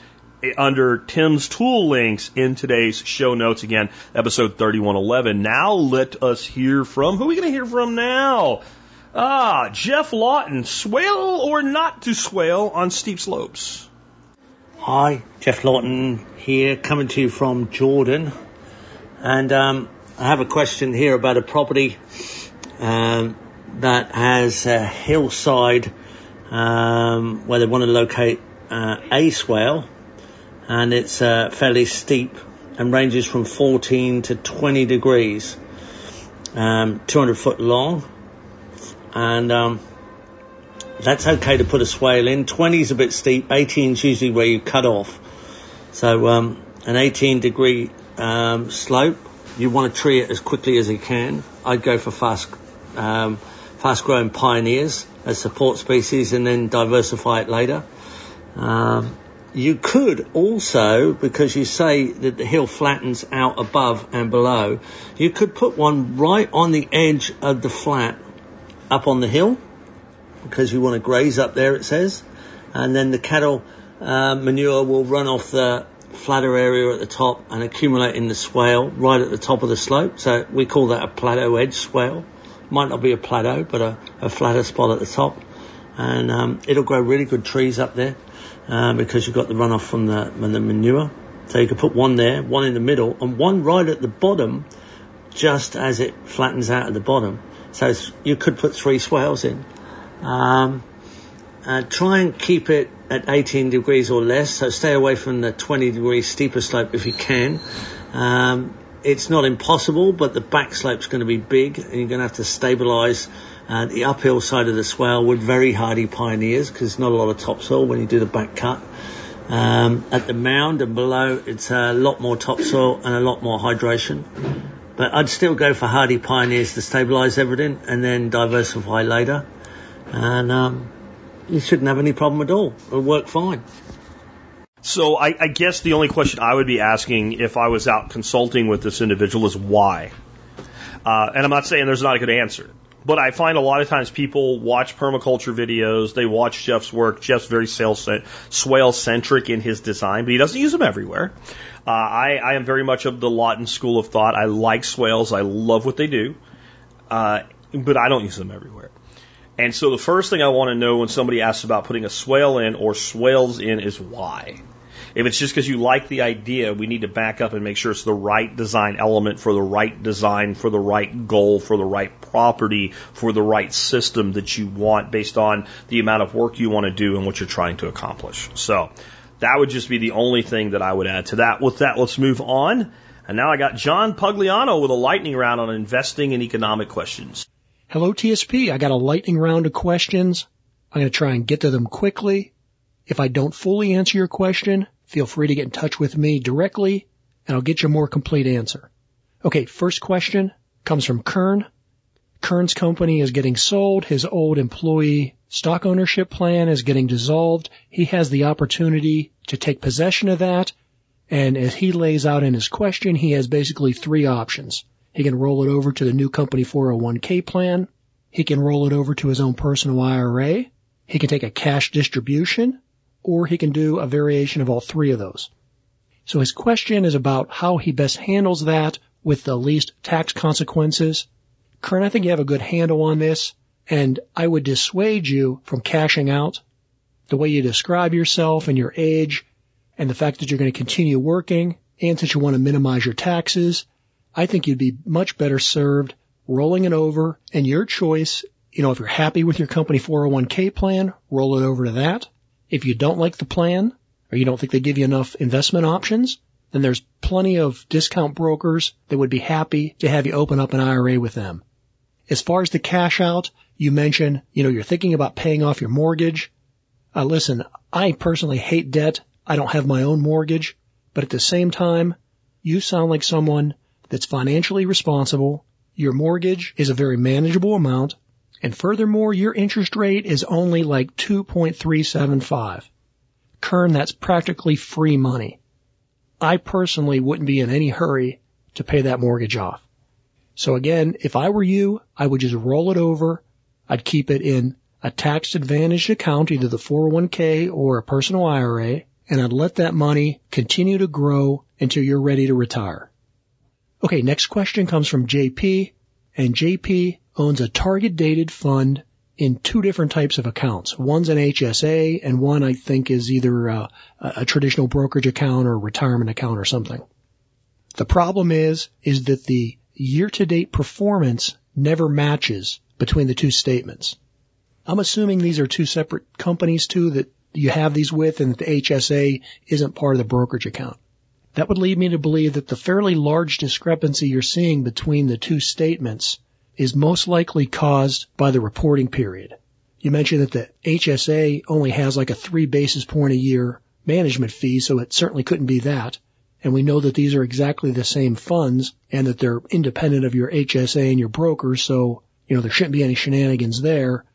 Speaker 1: under Tim's tool links in today's show notes. Again, episode 3111. Now let us hear from who are we going to hear from now? Ah, Geoff Lawton, swale or not to swale on steep slopes.
Speaker 7: Hi, Geoff Lawton here, coming to you from Jordan. And um, I have a question here about a property um, that has a hillside um, where they want to locate uh, a swale, and it's uh, fairly steep and ranges from 14 to 20 degrees, um, 200 foot long, and um, that's okay to put a swale in. 20 is a bit steep, 18 is usually where you cut off. So um, an 18 degree um, slope. You want to tree it as quickly as you can. I'd go for fast, um, fast growing pioneers as support species and then diversify it later. Um, you could also, because you say that the hill flattens out above and below, you could put one right on the edge of the flat up on the hill because you want to graze up there, it says. And then the cattle uh, manure will run off the flatter area at the top and accumulate in the swale right at the top of the slope. So we call that a plateau edge swale. Might not be a plateau, but a, a flatter spot at the top. And um, it'll grow really good trees up there uh, because you've got the runoff from the, from the manure. So you could put one there, one in the middle, and one right at the bottom, just as it flattens out at the bottom. So you could put three swales in. Um, uh, try and keep it at 18 degrees or less, so stay away from the 20 degree steeper slope if you can. Um, it's not impossible, but the back slope's going to be big, and you're going to have to stabilise uh, the uphill side of the swale with very hardy pioneers because there's not a lot of topsoil when you do the back cut. Um, at the mound and below, it's a lot more topsoil and a lot more hydration. But I'd still go for hardy pioneers to stabilise everything and then diversify later. And um, you shouldn't have any problem at all. It'll work fine.
Speaker 1: So I, I guess the only question I would be asking if I was out consulting with this individual is why. Uh, and I'm not saying there's not a good answer, but I find a lot of times people watch permaculture videos, they watch Geoff's work. Geoff's very swale centric in his design, but he doesn't use them everywhere. Uh, I, I am very much of the Lawton school of thought. I like swales. I love what they do, uh, but I don't use them everywhere. And so the first thing I want to know when somebody asks about putting a swale in or swales in is why. If it's just because you like the idea, we need to back up and make sure it's the right design element for the right design, for the right goal, for the right property, for the right system that you want based on the amount of work you want to do and what you're trying to accomplish. So that would just be the only thing that I would add to that. With that, let's move on. And now I got John Pugliano with a lightning round on investing and economic questions.
Speaker 8: Hello, TSP. I got a lightning round of questions. I'm going to try and get to them quickly. If I don't fully answer your question, feel free to get in touch with me directly and I'll get you a more complete answer. Okay, first question comes from Kern. Kern's company is getting sold. His old employee stock ownership plan is getting dissolved. He has the opportunity to take possession of that and as he lays out in his question, he has basically three options. He can roll it over to the new company 401k plan. He can roll it over to his own personal IRA. He can take a cash distribution or he can do a variation of all three of those. So his question is about how he best handles that with the least tax consequences. Kern, I think you have a good handle on this and I would dissuade you from cashing out. The way you describe yourself and your age and the fact that you're going to continue working and that you want to minimize your taxes, I think you'd be much better served rolling it over and your choice, you know, if you're happy with your company 401k plan, roll it over to that. If you don't like the plan or you don't think they give you enough investment options, then there's plenty of discount brokers that would be happy to have you open up an IRA with them. As far as the cash out, you mentioned, you know, you're thinking about paying off your mortgage. Uh, listen, I personally hate debt. I don't have my own mortgage, but at the same time, you sound like someone that's financially responsible. Your mortgage is a very manageable amount. And furthermore, your interest rate is only like 2.375. Kern, that's practically free money. I personally wouldn't be in any hurry to pay that mortgage off. So again, if I were you, I would just roll it over. I'd keep it in a tax advantaged account, either the 401k or a personal IRA and I'd let that money continue to grow until you're ready to retire. Okay, next question comes from JP, and JP owns a target dated fund in two different types of accounts. One's an HSA, and one I think is either uh, a, a traditional brokerage account or a retirement account or something. The problem is, is that the year-to-date performance never matches between the two statements. I'm assuming these are two separate companies too that you have these with and that the HSA isn't part of the brokerage account. That would lead me to believe that the fairly large discrepancy you're seeing between the two statements is most likely caused by the reporting period. You mentioned that the HSA only has like a three basis point a year management fee, so it certainly couldn't be that. And we know that these are exactly the same funds and that they're independent of your HSA and your broker, so, you know, there shouldn't be any shenanigans there.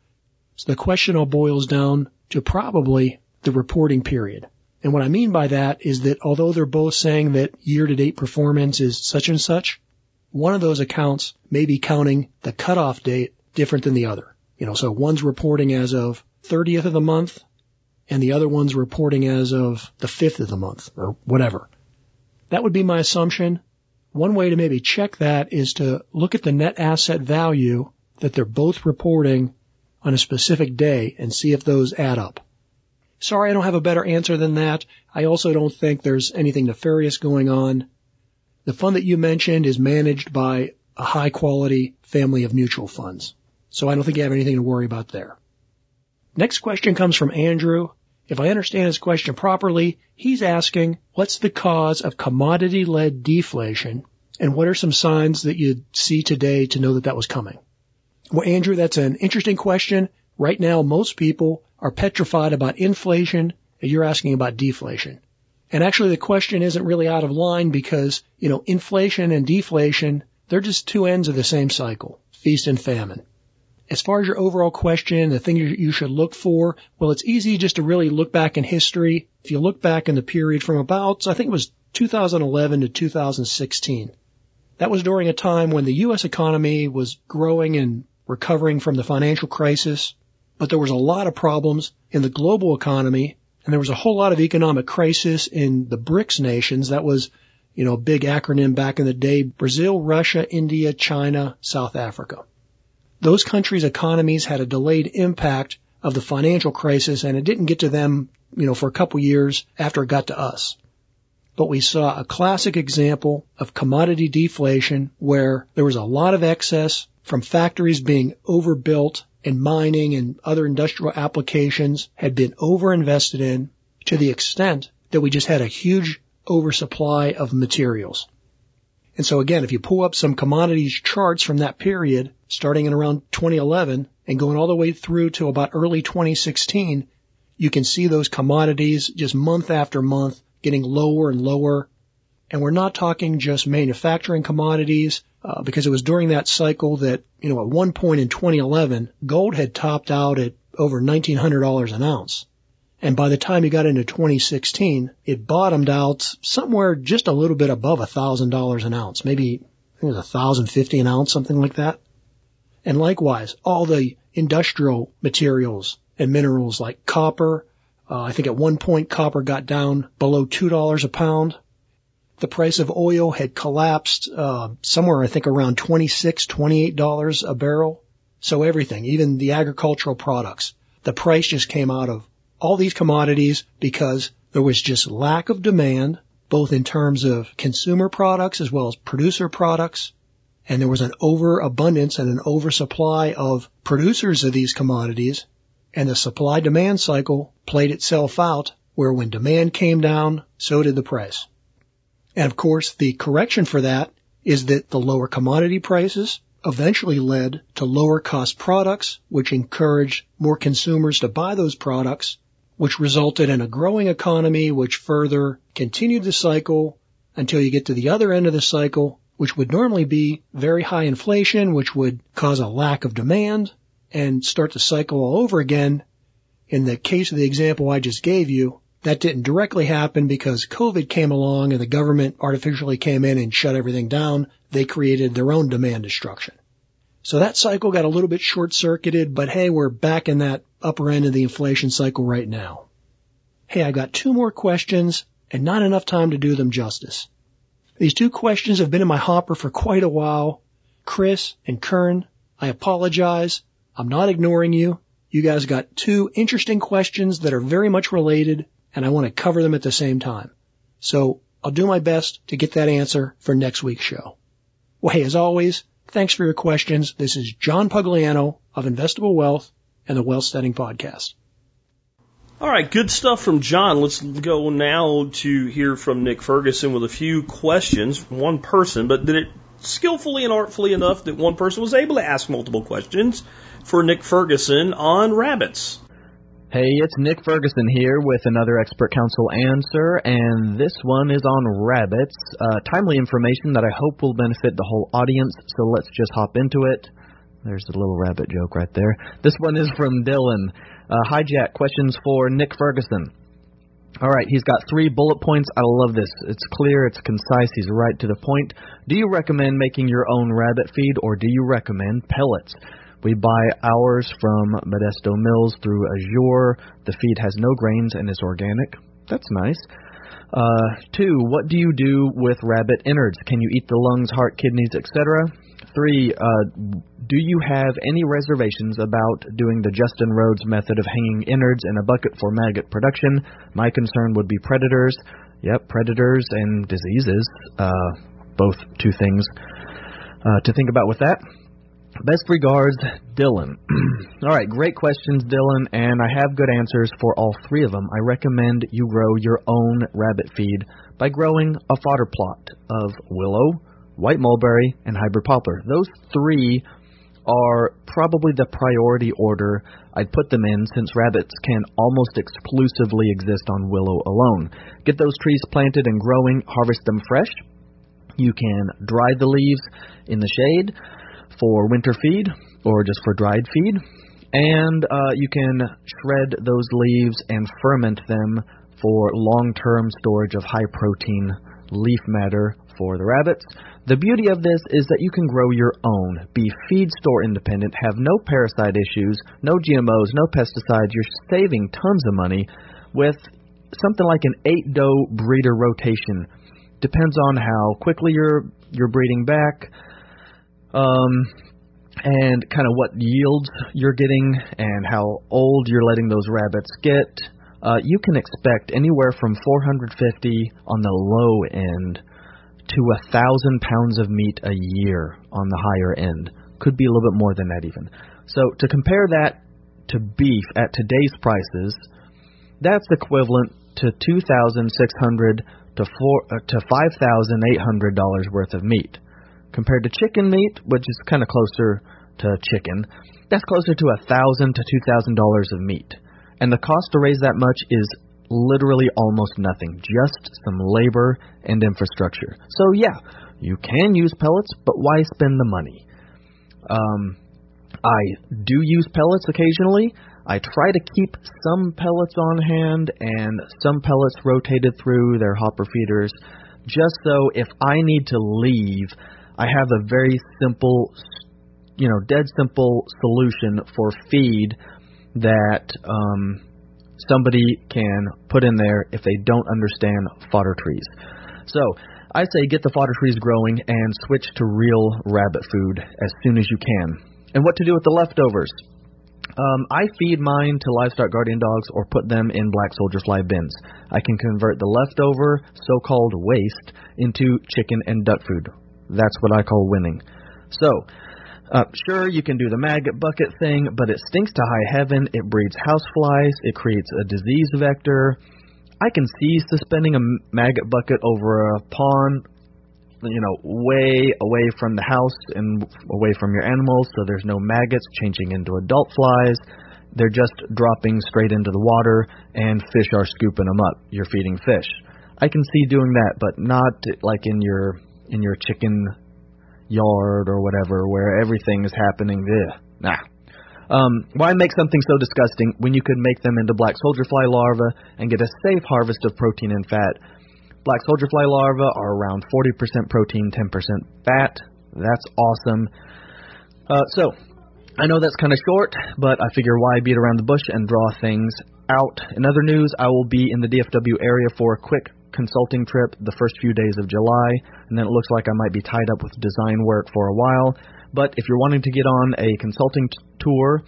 Speaker 8: So the question all boils down to probably the reporting period. And what I mean by that is that although they're both saying that year to date performance is such and such, one of those accounts may be counting the cutoff date different than the other. You know, so one's reporting as of 30th of the month and the other one's reporting as of the 5th of the month or whatever. That would be my assumption. One way to maybe check that is to look at the net asset value that they're both reporting on a specific day and see if those add up. Sorry, I don't have a better answer than that. I also don't think there's anything nefarious going on. The fund that you mentioned is managed by a high quality family of mutual funds. So I don't think you have anything to worry about there. Next question comes from Andrew. If I understand his question properly, he's asking what's the cause of commodity led deflation and what are some signs that you'd see today to know that that was coming? Well, Andrew, that's an interesting question. Right now, most people are petrified about inflation and you're asking about deflation. And actually the question isn't really out of line because, you know, inflation and deflation, they're just two ends of the same cycle, feast and famine. As far as your overall question, the thing you should look for, well, it's easy just to really look back in history. If you look back in the period from about, I think it was 2011 to 2016. That was during a time when the U.S. economy was growing and recovering from the financial crisis, but there was a lot of problems in the global economy and there was a whole lot of economic crisis in the BRICS nations. That was, you know, a big acronym back in the day. Brazil, Russia, India, China, South Africa. Those countries' economies had a delayed impact of the financial crisis and it didn't get to them, you know, for a couple years after it got to us. But we saw a classic example of commodity deflation where there was a lot of excess from factories being overbuilt and mining and other industrial applications had been overinvested in to the extent that we just had a huge oversupply of materials. And so again, if you pull up some commodities charts from that period, starting in around 2011 and going all the way through to about early 2016, you can see those commodities just month after month getting lower and lower. And we're not talking just manufacturing commodities, uh, because it was during that cycle that, you know, at one point in 2011, gold had topped out at over $1,900 an ounce. And by the time you got into 2016, it bottomed out somewhere just a little bit above $1,000 an ounce, maybe it was 1,050 an ounce, something like that. And likewise, all the industrial materials and minerals like copper, uh, I think at one point copper got down below $2 a pound. The price of oil had collapsed uh, somewhere, I think, around $26, $28 a barrel. So everything, even the agricultural products, the price just came out of all these commodities because there was just lack of demand, both in terms of consumer products as well as producer products. And there was an overabundance and an oversupply of producers of these commodities. And the supply demand cycle played itself out where when demand came down, so did the price. And of course, the correction for that is that the lower commodity prices eventually led to lower cost products, which encouraged more consumers to buy those products which resulted in a growing economy, which further continued the cycle until you get to the other end of the cycle, which would normally be very high inflation, which would cause a lack of demand and start the cycle all over again. In the case of the example I just gave you, that didn't directly happen because COVID came along and the government artificially came in and shut everything down. They created their own demand destruction. So that cycle got a little bit short circuited, but hey, we're back in that upper end of the inflation cycle right now. Hey, I got two more questions and not enough time to do them justice. These two questions have been in my hopper for quite a while. Chris and Kern, I apologize. I'm not ignoring you. You guys got two interesting questions that are very much related and I want to cover them at the same time. So I'll do my best to get that answer for next week's show. Well, hey, as always, Thanks for your questions. This is John Pugliano of Investable Wealth and the Wealth Setting Podcast.
Speaker 1: All right, good stuff from John. Let's go now to hear from Nick Ferguson with a few questions from one person, but did it skillfully and artfully enough that one person was able to ask multiple questions for Nick Ferguson on rabbits.
Speaker 9: Hey, it's Nick Ferguson here with another Expert Council answer, and this one is on rabbits. Uh, timely information that I hope will benefit the whole audience, so let's just hop into it. There's a little rabbit joke right there. This one is from Dylan. Uh. Questions for Nick Ferguson. All right, he's got three bullet points. I love this. It's clear, it's concise, he's right to the point. Do you recommend making your own rabbit feed, or do you recommend pellets? We buy ours from Modesto Mills through Azure. The feed has no grains and is organic. That's nice. Uh, two, what do you do with rabbit innards? Can you eat the lungs, heart, kidneys, etc.? Three, uh, do you have any reservations about doing the Justin Rhodes method of hanging innards in a bucket for maggot production? My concern would be predators. Yep, predators and diseases. Uh, both two things uh, to think about with that. Best regards, Dylan. all right, great questions, Dylan, and I have good answers for all three of them. I recommend you grow your own rabbit feed by growing a fodder plot of willow, white mulberry, and hybrid poplar. Those three are probably the priority order I'd put them in since rabbits can almost exclusively exist on willow alone. Get those trees planted and growing, harvest them fresh. You can dry the leaves in the shade for winter feed or just for dried feed. And uh, you can shred those leaves and ferment them for long term storage of high protein leaf matter for the rabbits. The beauty of this is that you can grow your own, be feed store independent, have no parasite issues, no GMOs, no pesticides. You're saving tons of money with something like an eight doe breeder rotation. Depends on how quickly you're you're breeding back, um, and kind of what yields you're getting and how old you're letting those rabbits get. Uh, you can expect anywhere from 450 on the low end to a thousand pounds of meat a year on the higher end. Could be a little bit more than that even. So to compare that to beef at today's prices, that's equivalent to 2,600 to four uh, to five thousand eight hundred dollars worth of meat. Compared to chicken meat, which is kind of closer to chicken, that's closer to a thousand to two thousand dollars of meat. And the cost to raise that much is literally almost nothing, just some labor and infrastructure. So yeah, you can use pellets, but why spend the money? Um, I do use pellets occasionally. I try to keep some pellets on hand and some pellets rotated through their hopper feeders, just so if I need to leave, I have a very simple, you know, dead simple solution for feed that um, somebody can put in there if they don't understand fodder trees. So I say get the fodder trees growing and switch to real rabbit food as soon as you can. And what to do with the leftovers? Um, I feed mine to livestock guardian dogs or put them in black soldier fly bins. I can convert the leftover so-called waste into chicken and duck food. That's what I call winning. So, uh, sure, you can do the maggot bucket thing, but it stinks to high heaven. It breeds houseflies. It creates a disease vector. I can see suspending a maggot bucket over a pond, you know, way away from the house and away from your animals, so there's no maggots changing into adult flies. They're just dropping straight into the water, and fish are scooping them up. You're feeding fish. I can see doing that, but not like in your in your chicken yard or whatever where everything is happening. Ugh, nah. Um, why make something so disgusting when you could make them into black soldier fly larvae and get a safe harvest of protein and fat? Black soldier fly larvae are around 40% protein, 10% fat. That's awesome. Uh, so, I know that's kind of short, but I figure why beat around the bush and draw things out. In other news, I will be in the DFW area for a quick consulting trip the first few days of July, and then it looks like I might be tied up with design work for a while. But if you're wanting to get on a consulting t- tour,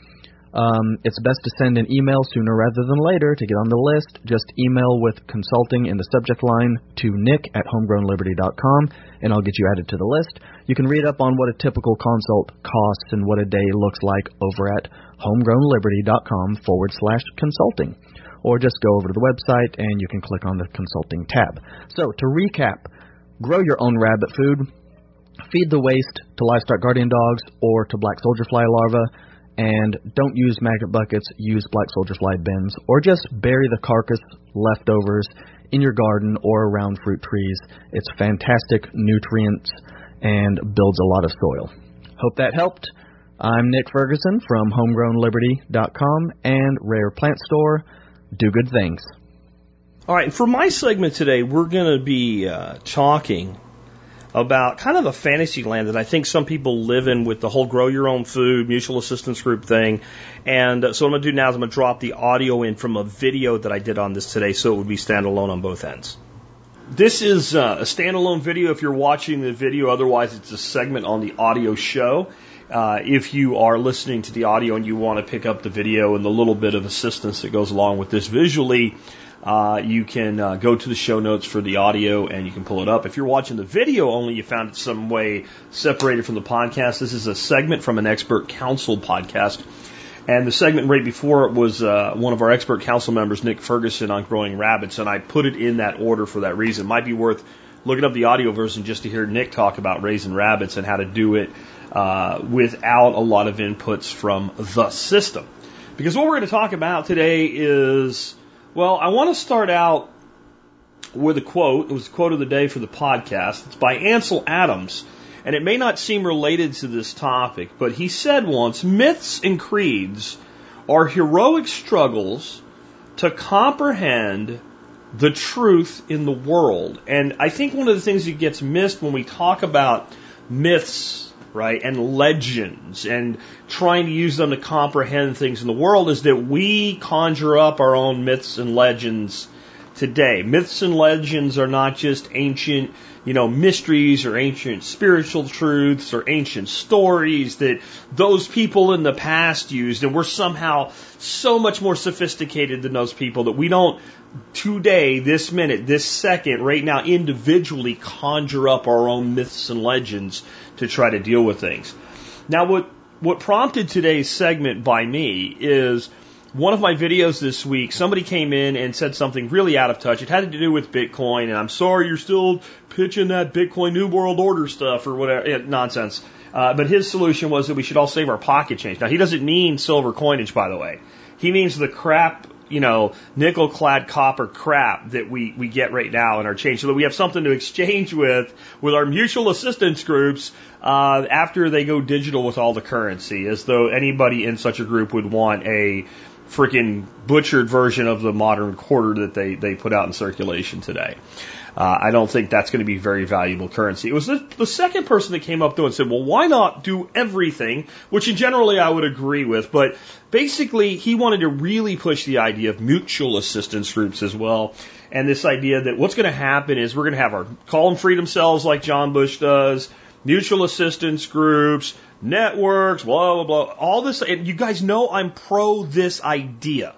Speaker 9: um, it's best to send an email sooner rather than later to get on the list. Just email with consulting in the subject line to nick at homegrownliberty.com, and I'll get you added to the list. You can read up on what a typical consult costs and what a day looks like over at homegrownliberty.com forward slash consulting. Or just go over to the website and you can click on the consulting tab. So, to recap, grow your own rabbit food, feed the waste to livestock guardian dogs or to black soldier fly larvae, and don't use maggot buckets, use black soldier fly bins, or just bury the carcass leftovers in your garden or around fruit trees. It's fantastic nutrients and builds a lot of soil. Hope that helped. I'm Nick Ferguson from homegrownliberty.com and Rare Plant Store. Do good things.
Speaker 1: All right, for my segment today, we're going to be uh, talking about kind of a fantasy land that I think some people live in with the whole grow your own food, mutual assistance group thing. And uh, so what I'm going to do now is I'm going to drop the audio in from a video that I did on this today so it would be standalone on both ends. This is uh, a standalone video if you're watching the video, otherwise, it's a segment on the audio show. Uh, if you are listening to the audio and you want to pick up the video and the little bit of assistance that goes along with this visually, uh, you can uh, go to the show notes for the audio and you can pull it up. If you're watching the video only, you found it some way separated from the podcast. This is a segment from an expert council podcast. And the segment right before it was uh, one of our expert council members, Nick Ferguson, on growing rabbits, and I put it in that order for that reason. It might be worth looking up the audio version just to hear Nick talk about raising rabbits and how to do it uh, without a lot of inputs from the system. Because what we're going to talk about today is well, I want to start out with a quote. It was the quote of the day for the podcast. It's by Ansel Adams, and it may not seem related to this topic, but he said once myths and creeds are heroic struggles to comprehend the truth in the world. And I think one of the things that gets missed when we talk about myths right? And legends and trying to use them to comprehend things in the world is that we conjure up our own myths and legends today. Myths and legends are not just ancient, you know, mysteries or ancient spiritual truths or ancient stories that those people in the past used and we're somehow so much more sophisticated than those people that we don't today, this minute, this second, right now, individually conjure up our own myths and legends to try to deal with things. Now, what, what prompted today's segment by me is one of my videos this week, somebody came in and said something really out of touch. It had to do with Bitcoin, and I'm sorry you're still pitching that Bitcoin New World Order stuff or whatever yeah, nonsense. Uh, but his solution was that we should all save our pocket change. Now he doesn't mean silver coinage, by the way. He means the crap, you know, nickel clad copper crap that we, we get right now in our change so that we have something to exchange with, with our mutual assistance groups, uh, after they go digital with all the currency, as though anybody in such a group would want a freaking butchered version of the modern quarter that they, they put out in circulation today. Uh, I don't think that's going to be very valuable currency. It was the, the second person that came up though and said, well, why not do everything? Which in generally I would agree with, but basically he wanted to really push the idea of mutual assistance groups as well. And this idea that what's going to happen is we're going to have our call them freedom cells like John Bush does, mutual assistance groups, networks, blah, blah, blah. All this, and you guys know I'm pro this idea.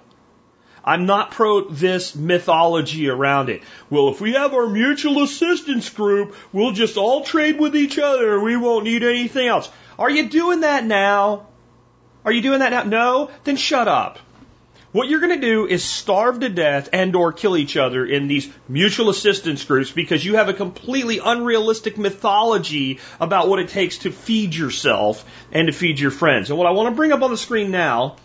Speaker 1: I'm not pro this mythology around it. Well, if we have our mutual assistance group, we'll just all trade with each other. We won't need anything else. Are you doing that now? Are you doing that now? No? Then shut up. What you're going to do is starve to death and or kill each other in these mutual assistance groups because you have a completely unrealistic mythology about what it takes to feed yourself and to feed your friends. And what I want to bring up on the screen now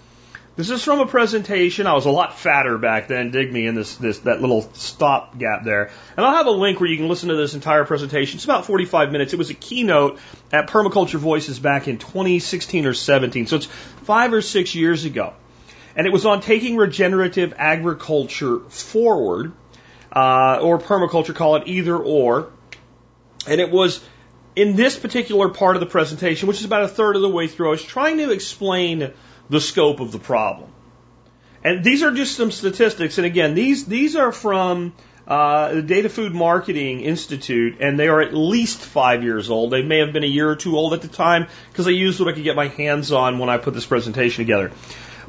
Speaker 1: this is from a presentation. I was a lot fatter back then. Dig me in this, this that little stop gap there. And I'll have a link where you can listen to this entire presentation. It's about 45 minutes. It was a keynote at Permaculture Voices back in 2016 or 17. So it's five or six years ago. And it was on taking regenerative agriculture forward, uh, or permaculture, call it either or. And it was in this particular part of the presentation, which is about a third of the way through, I was trying to explain the scope of the problem. And these are just some statistics. And again, these, these are from uh, the Data Food Marketing Institute, and they are at least five years old. They may have been a year or two old at the time because I used what I could get my hands on when I put this presentation together.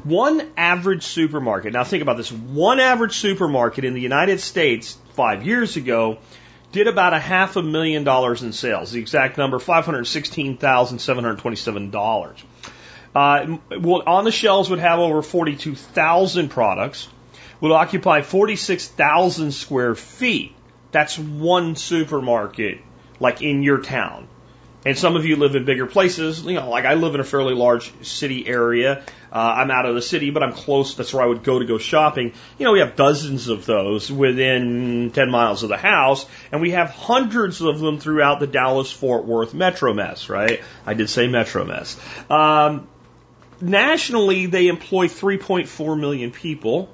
Speaker 1: One average supermarket, now think about this, one average supermarket in the United States five years ago did about a half a million dollars in sales. The exact number, $516,727. Uh, will, on the shelves would have over 42,000 products, would occupy 46,000 square feet. That's one supermarket, like in your town. And some of you live in bigger places, you know, like I live in a fairly large city area. Uh, I'm out of the city, but I'm close. That's where I would go to go shopping. You know, we have dozens of those within 10 miles of the house, and we have hundreds of them throughout the Dallas Fort Worth metro mess, right? I did say metro mess. Um, nationally, they employ 3.4 million people.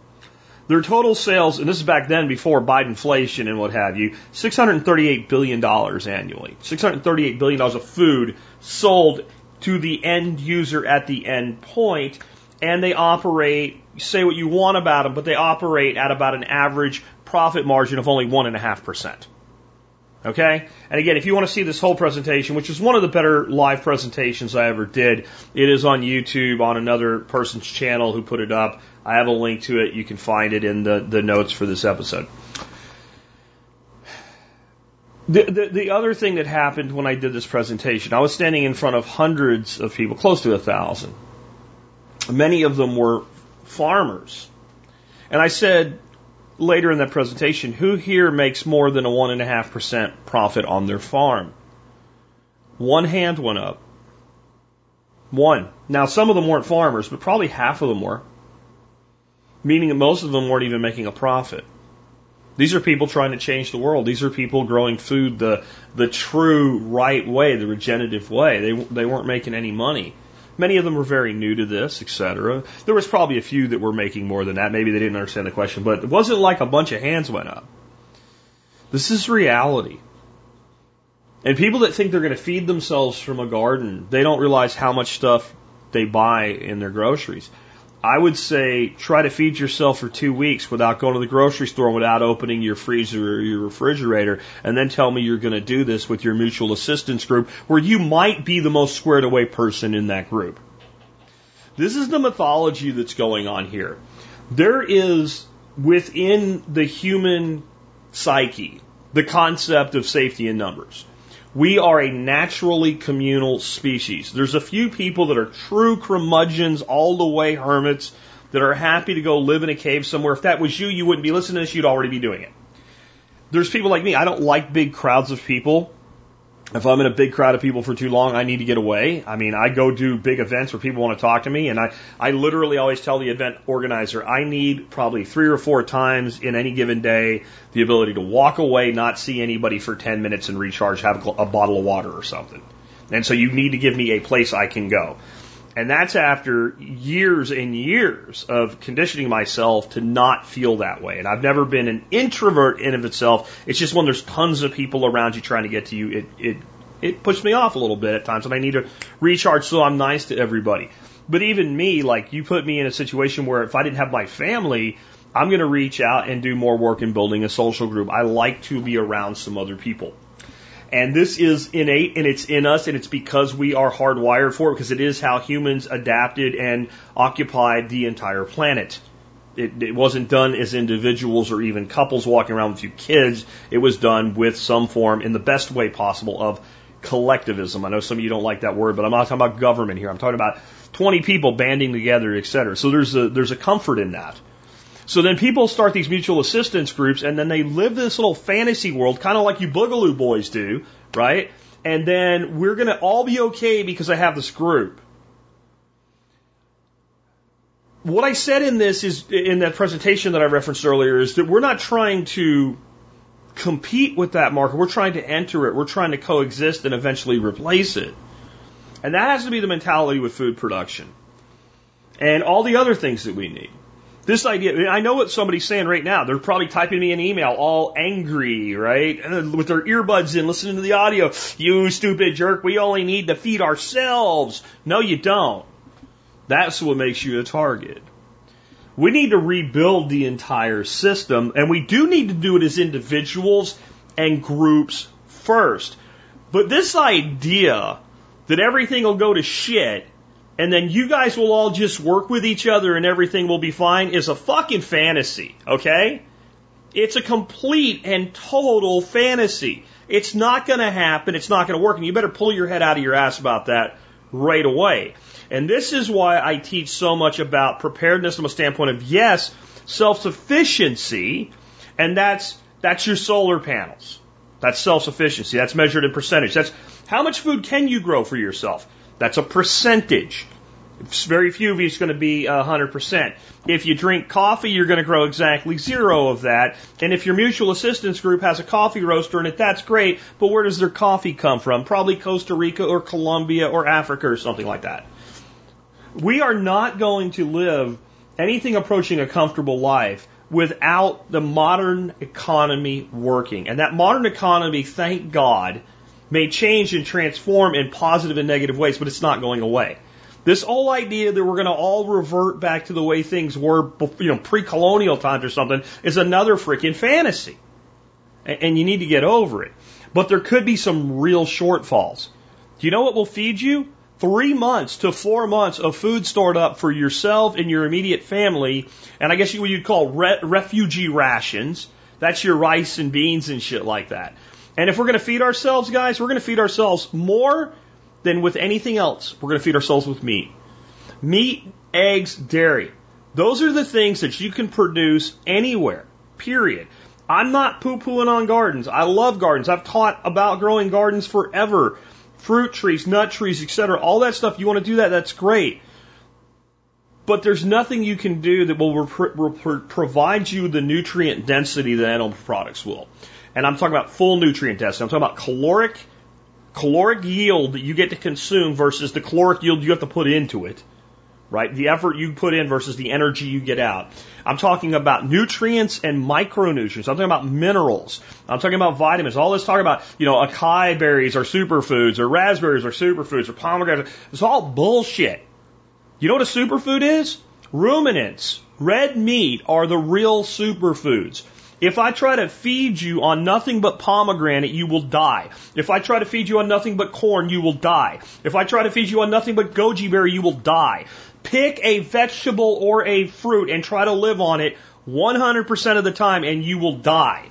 Speaker 1: Their total sales, and this is back then before Bidenflation and what have you, $638 billion annually. $638 billion of food sold to the end user at the end point, and they operate, say what you want about them, but they operate at about an average profit margin of only 1.5%. Okay? And again, if you want to see this whole presentation, which is one of the better live presentations I ever did, it is on YouTube on another person's channel who put it up. I have a link to it. You can find it in the, the notes for this episode. The, the, the other thing that happened when I did this presentation, I was standing in front of hundreds of people, close to a thousand. Many of them were farmers. And I said, later in that presentation, who here makes more than a 1.5% profit on their farm? One hand went up. One. Now, some of them weren't farmers, but probably half of them were. Meaning that most of them weren't even making a profit. These are people trying to change the world. These are people growing food the, the true right way, the regenerative way. They, they weren't making any money. Many of them were very new to this, etc. There was probably a few that were making more than that. Maybe they didn't understand the question, but it wasn't like a bunch of hands went up. This is reality. And people that think they're going to feed themselves from a garden, they don't realize how much stuff they buy in their groceries. I would say try to feed yourself for two weeks without going to the grocery store without opening your freezer or your refrigerator, and then tell me you're going to do this with your mutual assistance group where you might be the most squared away person in that group. This is the mythology that's going on here. There is within the human psyche the concept of safety in numbers. We are a naturally communal species. There's a few people that are true curmudgeons, all the way hermits. that are happy to go live in a cave somewhere. If that was you, you wouldn't be listening to this, you'd already be doing it. There's people like me. I don't like big crowds of people. If I'm in a big crowd of people for too long, I need to get away. I mean, I go do big events where people want to talk to me, and I, I literally always tell the event organizer, I need probably three or four times in any given day the ability to walk away, not see anybody for 10 minutes and recharge, have a, a bottle of water or something. And so you need to give me a place I can go. And that's after years and years of conditioning myself to not feel that way. And I've never been an introvert in of itself. It's just when there's tons of people around you trying to get to you, it, it, it puts me off a little bit at times and I need to recharge so I'm nice to everybody. But even me, like you put me in a situation where if I didn't have my family, I'm going to reach out and do more work in building a social group. I like to be around some other people. And this is innate and it's in us and it's because we are hardwired for it because it is how humans adapted and occupied the entire planet. It, it wasn't done as individuals or even couples walking around with a few kids. It was done with some form in the best way possible of collectivism. I know some of you don't like that word, but I'm not talking about government here. I'm talking about 20 people banding together, et cetera. So there's a, there's a comfort in that. So then people start these mutual assistance groups and then they live this little fantasy world, kind of like you Boogaloo boys do, right? And then we're going to all be okay because I have this group. What I said in this is, in that presentation that I referenced earlier, is that we're not trying to compete with that market. We're trying to enter it. We're trying to coexist and eventually replace it. And that has to be the mentality with food production and all the other things that we need. This idea, I know what somebody's saying right now. They're probably typing me an email all angry, right? With their earbuds in, listening to the audio. You stupid jerk, we only need to feed ourselves. No, you don't. That's what makes you a target. We need to rebuild the entire system, and we do need to do it as individuals and groups first. But this idea that everything will go to shit and then you guys will all just work with each other and everything will be fine is a fucking fantasy, okay? It's a complete and total fantasy. It's not going to happen. It's not going to work. And you better pull your head out of your ass about that right away. And this is why I teach so much about preparedness from a standpoint of yes, self-sufficiency, and that's that's your solar panels. That's self-sufficiency. That's measured in percentage. That's how much food can you grow for yourself? That's a percentage. Very few of you is going to be uh, 100%. If you drink coffee, you're going to grow exactly zero of that. And if your mutual assistance group has a coffee roaster in it, that's great. But where does their coffee come from? Probably Costa Rica or Colombia or Africa or something like that. We are not going to live anything approaching a comfortable life without the modern economy working. And that modern economy, thank God, may change and transform in positive and negative ways, but it's not going away. This whole idea that we're going to all revert back to the way things were, you know, pre-colonial times or something is another freaking fantasy. And you need to get over it. But there could be some real shortfalls. Do you know what will feed you? Three months to four months of food stored up for yourself and your immediate family. And I guess what you'd call re- refugee rations. That's your rice and beans and shit like that. And if we're going to feed ourselves, guys, we're going to feed ourselves more than with anything else. We're going to feed ourselves with meat. Meat, eggs, dairy. Those are the things that you can produce anywhere, period. I'm not poo pooing on gardens. I love gardens. I've taught about growing gardens forever. Fruit trees, nut trees, etc. All that stuff. You want to do that, that's great. But there's nothing you can do that will provide you the nutrient density that animal products will. And I'm talking about full nutrient density. I'm talking about caloric, caloric yield that you get to consume versus the caloric yield you have to put into it. Right? The effort you put in versus the energy you get out. I'm talking about nutrients and micronutrients. I'm talking about minerals. I'm talking about vitamins. All this talk about, you know, acai berries are superfoods or raspberries are superfoods or pomegranates. It's all bullshit. You know what a superfood is? Ruminants, red meat are the real superfoods. If I try to feed you on nothing but pomegranate, you will die. If I try to feed you on nothing but corn, you will die. If I try to feed you on nothing but goji berry, you will die. Pick a vegetable or a fruit and try to live on it 100% of the time and you will die.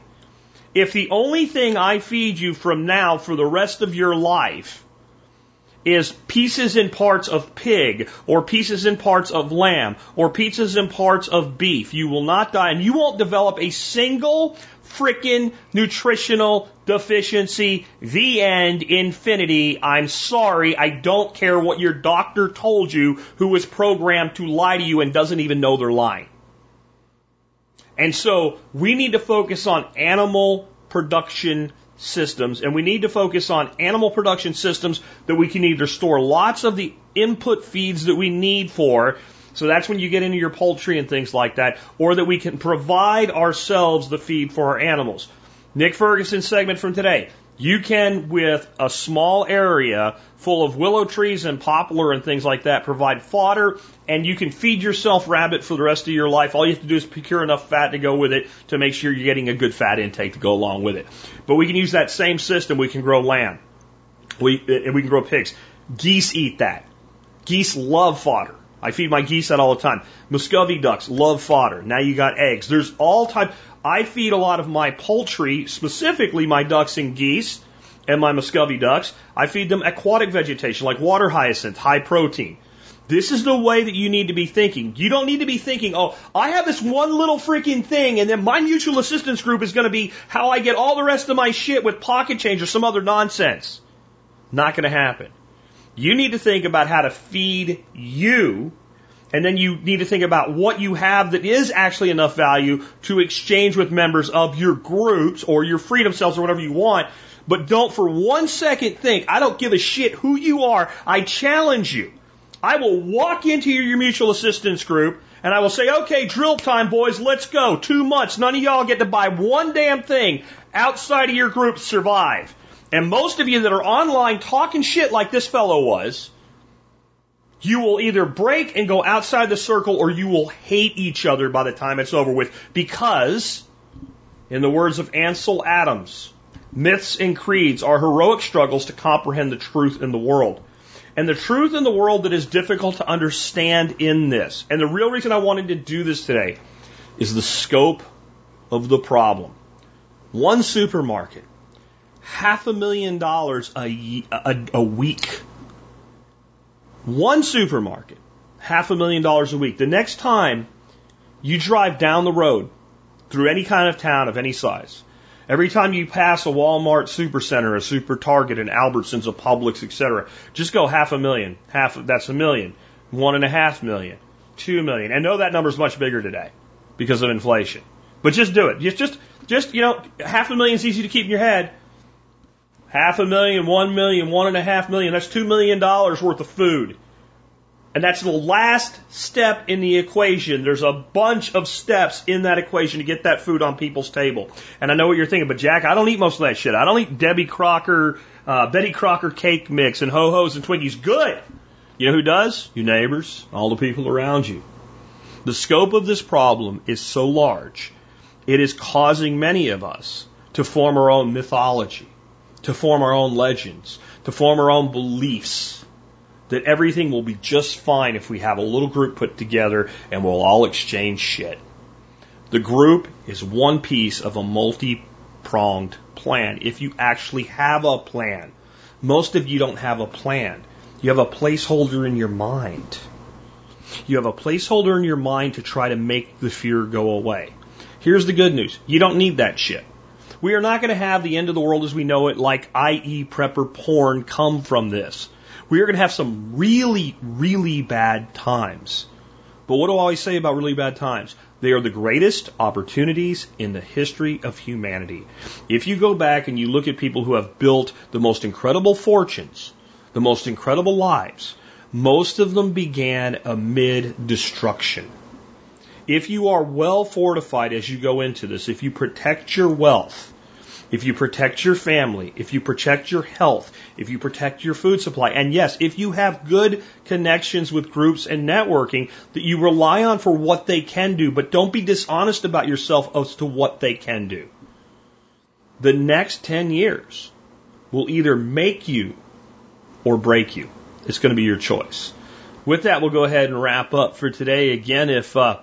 Speaker 1: If the only thing I feed you from now for the rest of your life is pieces and parts of pig or pieces and parts of lamb or pieces and parts of beef. You will not die and you won't develop a single frickin' nutritional deficiency. The end. Infinity. I'm sorry. I don't care what your doctor told you who was programmed to lie to you and doesn't even know they're lying. And so we need to focus on animal production systems, and we need to focus on animal production systems that we can either store lots of the input feeds that we need for. So that's when you get into your poultry and things like that, or that we can provide ourselves the feed for our animals. Nick Ferguson segment from today. You can, with a small area full of willow trees and poplar and things like that, provide fodder and you can feed yourself rabbit for the rest of your life. All you have to do is procure enough fat to go with it to make sure you're getting a good fat intake to go along with it. But we can use that same system. We can grow lamb. We, and we can grow pigs. Geese eat that. Geese love fodder. I feed my geese that all the time. Muscovy ducks love fodder. Now you got eggs. There's all type. I feed a lot of my poultry, specifically my ducks and geese and my Muscovy ducks. I feed them aquatic vegetation like water hyacinth, high protein. This is the way that you need to be thinking. You don't need to be thinking, oh, I have this one little freaking thing and then my mutual assistance group is going to be how I get all the rest of my shit with pocket change or some other nonsense. Not going to happen. You need to think about how to feed you and then you need to think about what you have that is actually enough value to exchange with members of your groups or your freedom cells or whatever you want. But don't for one second think, I don't give a shit who you are. I challenge you. I will walk into your mutual assistance group and I will say, okay, drill time, boys, let's go. Two months. None of y'all get to buy one damn thing outside of your group survive. And most of you that are online talking shit like this fellow was, you will either break and go outside the circle or you will hate each other by the time it's over with because, in the words of Ansel Adams, myths and creeds are heroic struggles to comprehend the truth in the world. And the truth in the world that is difficult to understand in this, and the real reason I wanted to do this today, is the scope of the problem. One supermarket, half a million dollars a, a, a week one supermarket, half a million dollars a week. The next time you drive down the road through any kind of town of any size, every time you pass a Walmart supercenter, a super Target, an Albertsons, a Publix, etc., just go half a million. Half that's a million, one and a half million, two million. And know that number is much bigger today because of inflation. But just do it. Just just just you know, half a million is easy to keep in your head. Half a million, one million, one and a half million. That's two million dollars worth of food. And that's the last step in the equation. There's a bunch of steps in that equation to get that food on people's table. And I know what you're thinking, but Jack, I don't eat most of that shit. I don't eat Debbie Crocker, uh, Betty Crocker cake mix and ho hos and Twinkies. Good. You know who does? Your neighbors, all the people around you. The scope of this problem is so large, it is causing many of us to form our own mythology to form our own legends, to form our own beliefs that everything will be just fine if we have a little group put together and we'll all exchange shit. The group is one piece of a multi pronged plan. If you actually have a plan, most of you don't have a plan. You have a placeholder in your mind. You have a placeholder in your mind to try to make the fear go away. Here's the good news. You don't need that shit. We are not going to have the end of the world as we know it, like IE prepper porn, come from this. We are going to have some really, really bad times. But what do I always say about really bad times? They are the greatest opportunities in the history of humanity. If you go back and you look at people who have built the most incredible fortunes, the most incredible lives, most of them began amid destruction. If you are well fortified as you go into this, if you protect your wealth, if you protect your family, if you protect your health, if you protect your food supply, and yes, if you have good connections with groups and networking that you rely on for what they can do, but don't be dishonest about yourself as to what they can do. The next 10 years will either make you or break you. It's going to be your choice. With that, we'll go ahead and wrap up for today. Again, if uh,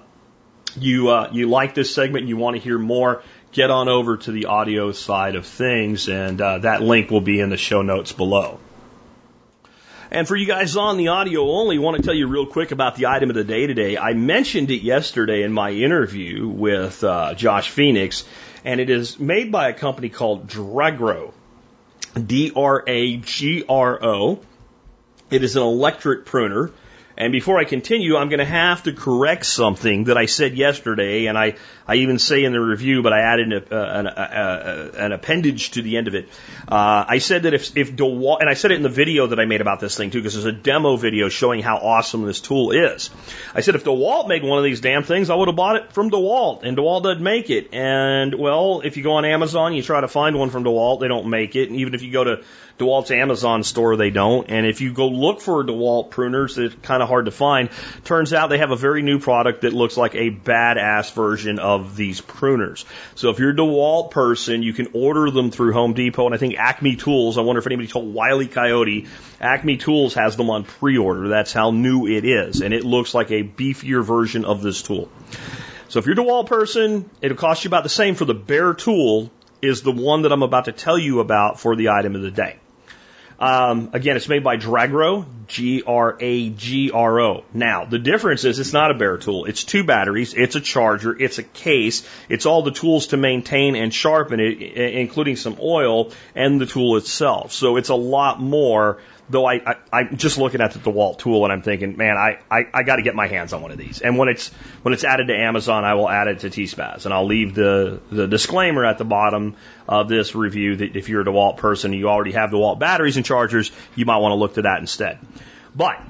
Speaker 1: you uh, you like this segment and you want to hear more, get on over to the audio side of things, and uh, that link will be in the show notes below. And for you guys on the audio only, I want to tell you real quick about the item of the day today. I mentioned it yesterday in my interview with uh, Josh Phoenix, and it is made by a company called Dragro. D R A G R O. It is an electric pruner. And before I continue, I'm going to have to correct something that I said yesterday, and I, I even say in the review, but I added an, uh, an, uh, an appendage to the end of it. Uh, I said that if, if DeWalt, and I said it in the video that I made about this thing too, because there's a demo video showing how awesome this tool is. I said if DeWalt made one of these damn things, I would have bought it from DeWalt, and DeWalt doesn't make it. And well, if you go on Amazon, you try to find one from DeWalt, they don't make it. And even if you go to DeWalt's Amazon store, they don't. And if you go look for DeWalt pruners, it's kind of hard to find. Turns out they have a very new product that looks like a badass version of these pruners. So if you're a DeWalt person, you can order them through Home Depot and I think Acme Tools. I wonder if anybody told Wiley Coyote, Acme Tools has them on pre-order. That's how new it is. And it looks like a beefier version of this tool. So if you're a DeWalt person, it'll cost you about the same for the bare tool is the one that I'm about to tell you about for the item of the day. Um, again, it's made by Dragro, G R A G R O. Now, the difference is it's not a bare tool. It's two batteries, it's a charger, it's a case, it's all the tools to maintain and sharpen it, including some oil and the tool itself. So it's a lot more though I, I I'm just looking at the DeWalt tool and I'm thinking, man, I, I, I got to get my hands on one of these. And when it's when it's added to Amazon, I will add it to T-Spaz, and I'll leave the the disclaimer at the bottom of this review that if you're a DeWalt person and you already have DeWalt batteries and chargers, you might want to look to that instead. But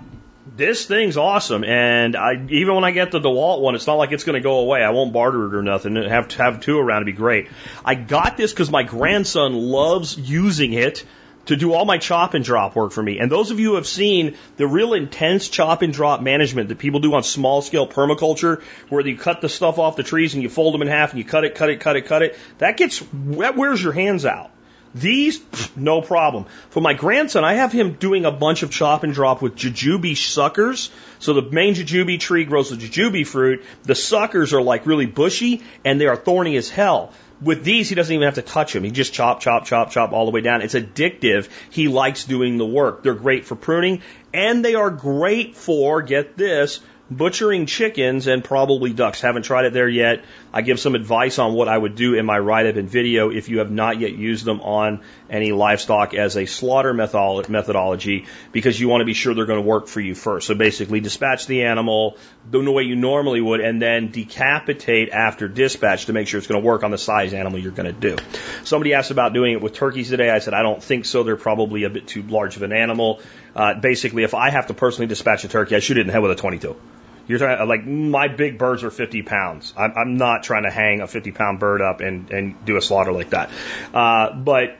Speaker 1: this thing's awesome, and I even when I get the DeWalt one, it's not like it's going to go away. I won't barter it or nothing. Have have two around to be great. I got this because my grandson loves using it to do all my chop and drop work for me. And those of you who have seen the real intense chop and drop management that people do on small scale permaculture, where you cut the stuff off the trees and you fold them in half and you cut it, cut it, cut it, cut it, that gets, that wears your hands out. These, no problem. For my grandson, I have him doing a bunch of chop and drop with jujube suckers. So the main jujube tree grows the jujube fruit. The suckers are like really bushy and they are thorny as hell. With these, he doesn't even have to touch them. He just chop, chop, chop, chop all the way down. It's addictive. He likes doing the work. They're great for pruning and they are great for, get this, butchering chickens and probably ducks. Haven't tried it there yet. I give some advice on what I would do in my write up and video if you have not yet used them on any livestock as a slaughter methodology because you want to be sure they're going to work for you first. So basically dispatch the animal the way you normally would and then decapitate after dispatch to make sure it's going to work on the size animal you're going to do. Somebody asked about doing it with turkeys today. I said, I don't think so. They're probably a bit too large of an animal. Uh, basically, if I have to personally dispatch a turkey, I shoot it in the head with a 22. You're trying like my big birds are 50 pounds. I'm, I'm not trying to hang a 50 pound bird up and and do a slaughter like that. Uh, but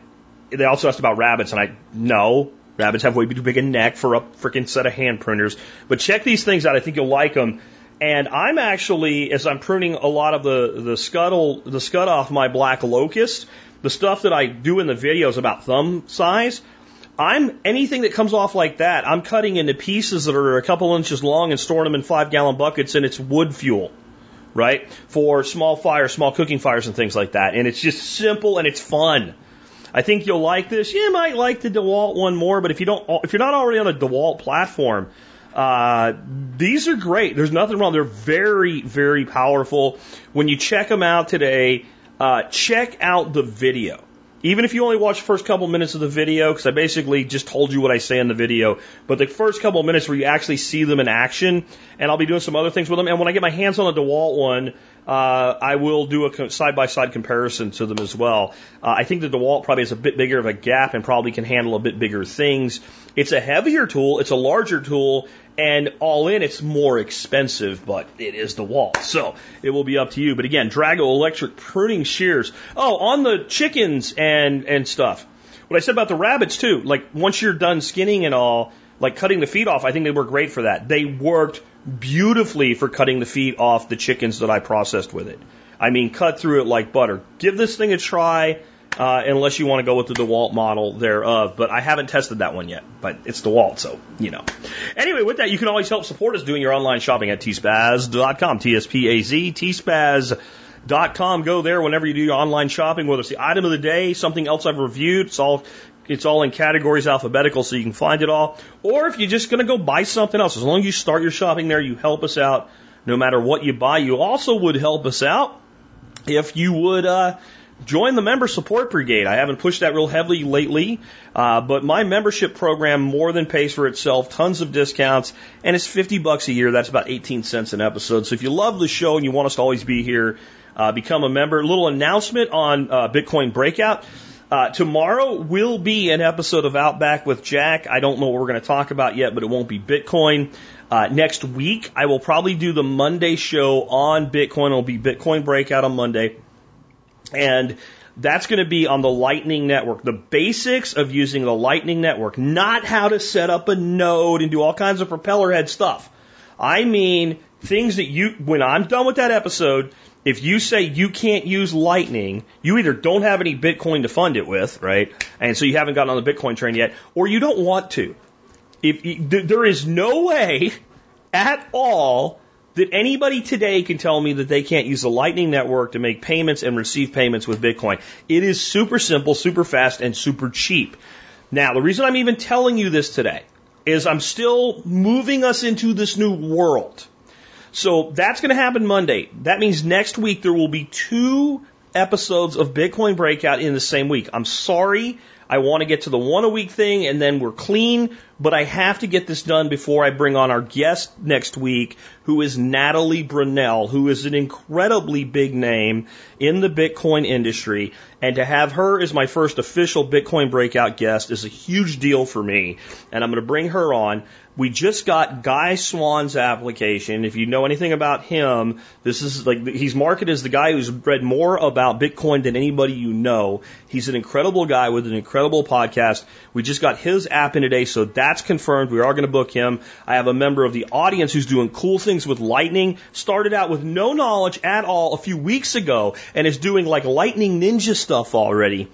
Speaker 1: they also asked about rabbits, and I no. Rabbits have way too big a neck for a freaking set of hand pruners. But check these things out. I think you'll like them. And I'm actually, as I'm pruning a lot of the, the scuttle, the scud off my black locust, the stuff that I do in the videos about thumb size, I'm anything that comes off like that, I'm cutting into pieces that are a couple inches long and storing them in five gallon buckets and it's wood fuel, right? For small fires, small cooking fires and things like that. And it's just simple and it's fun. I think you'll like this. You might like the DeWalt one more, but if you don't, if you're not already on a DeWalt platform, uh, these are great. There's nothing wrong. They're very, very powerful. When you check them out today, uh, check out the video. Even if you only watch the first couple minutes of the video, because I basically just told you what I say in the video, but the first couple minutes where you actually see them in action, and I'll be doing some other things with them. And when I get my hands on the DeWalt one, uh, I will do a side by side comparison to them as well. Uh, I think that the DeWalt probably has a bit bigger of a gap and probably can handle a bit bigger things. It's a heavier tool, it's a larger tool, and all in, it's more expensive, but it is the DeWalt. So it will be up to you. But again, Dragro electric pruning shears. Oh, on the chickens and, and stuff. What I said about the rabbits too, like once you're done skinning and all, like cutting the feet off, I think they work great for that. They worked beautifully for cutting the feet off the chickens that I processed with it. I mean, cut through it like butter. Give this thing a try uh, unless you want to go with the DeWalt model thereof. But I haven't tested that one yet. But it's DeWalt, so you know. Anyway, with that, you can always help support us doing your online shopping at tspaz.com, T-S-P-A-Z, tspaz.com. Go there whenever you do your online shopping, whether it's the item of the day, something else I've reviewed. It's all it's all in categories alphabetical so you can find it all. Or if you're just going to go buy something else, as long as you start your shopping there, you help us out no matter what you buy. You also would help us out if you would uh, join the member support brigade. I haven't pushed that real heavily lately, uh, but my membership program more than pays for itself. Tons of discounts, and it's 50 bucks a year. That's about 18 cents an episode. So if you love the show and you want us to always be here, uh, become a member. Little announcement on uh, Bitcoin Breakout. Uh, tomorrow will be an episode of Outback with Jack. I don't know what we're going to talk about yet, but it won't be Bitcoin. Uh, next week, I will probably do the Monday show on Bitcoin. It'll be Bitcoin Breakout on Monday. And that's going to be on the Lightning Network. The basics of using the Lightning Network, not how to set up a node and do all kinds of propeller head stuff. I mean, things that you, when I'm done with that episode, if you say you can't use Lightning, you either don't have any Bitcoin to fund it with, right? And so you haven't gotten on the Bitcoin train yet, or you don't want to. If there is no way at all that anybody today can tell me that they can't use the Lightning Network to make payments and receive payments with Bitcoin. It is super simple, super fast, and super cheap. Now, the reason I'm even telling you this today is I'm still moving us into this new world. So that's going to happen Monday. That means next week there will be two episodes of Bitcoin Breakout in the same week. I'm sorry. I want to get to the one a week thing and then we're clean, but I have to get this done before I bring on our guest next week, who is Natalie Brunell, who is an incredibly big name in the Bitcoin industry. And to have her as my first official Bitcoin breakout guest is a huge deal for me. And I'm going to bring her on. We just got Guy Swann's application. If you know anything about him, this is like he's marketed as the guy who's read more about Bitcoin than anybody you know. He's an incredible guy with an incredible podcast. We just got his app in today, so that's confirmed. We are going to book him. I have a member of the audience who's doing cool things with Lightning. Started out with no knowledge at all a few weeks ago and is doing like Lightning Ninja stuff already.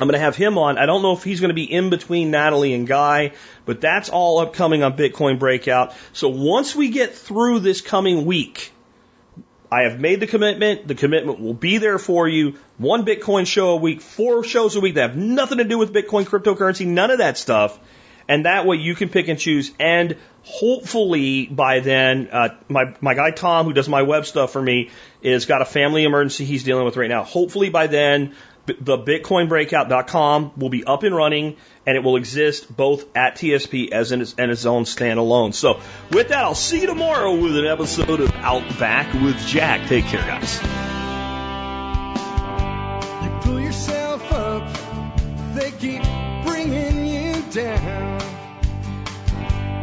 Speaker 1: I'm going to have him on. I don't know if he's going to be in between Natalie and Guy, but that's all upcoming on Bitcoin Breakout. So once we get through this coming week, I have made the commitment. The commitment will be there for you. One Bitcoin show a week, four shows a week that have nothing to do with Bitcoin, cryptocurrency, none of that stuff. And that way you can pick and choose. And hopefully by then, uh, my, my guy Tom, who does my web stuff for me, is got a family emergency he's dealing with right now. Hopefully by then, the bitcoinbreakout.com will be up and running and it will exist both at TSP as in its, and its own standalone. So with that, I'll see you tomorrow with an episode of Outback with Jack. Take care, guys.
Speaker 10: You pull yourself up, they keep bringing you down.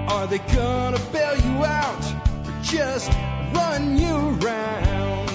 Speaker 10: Are they gonna bail you out or just run you around?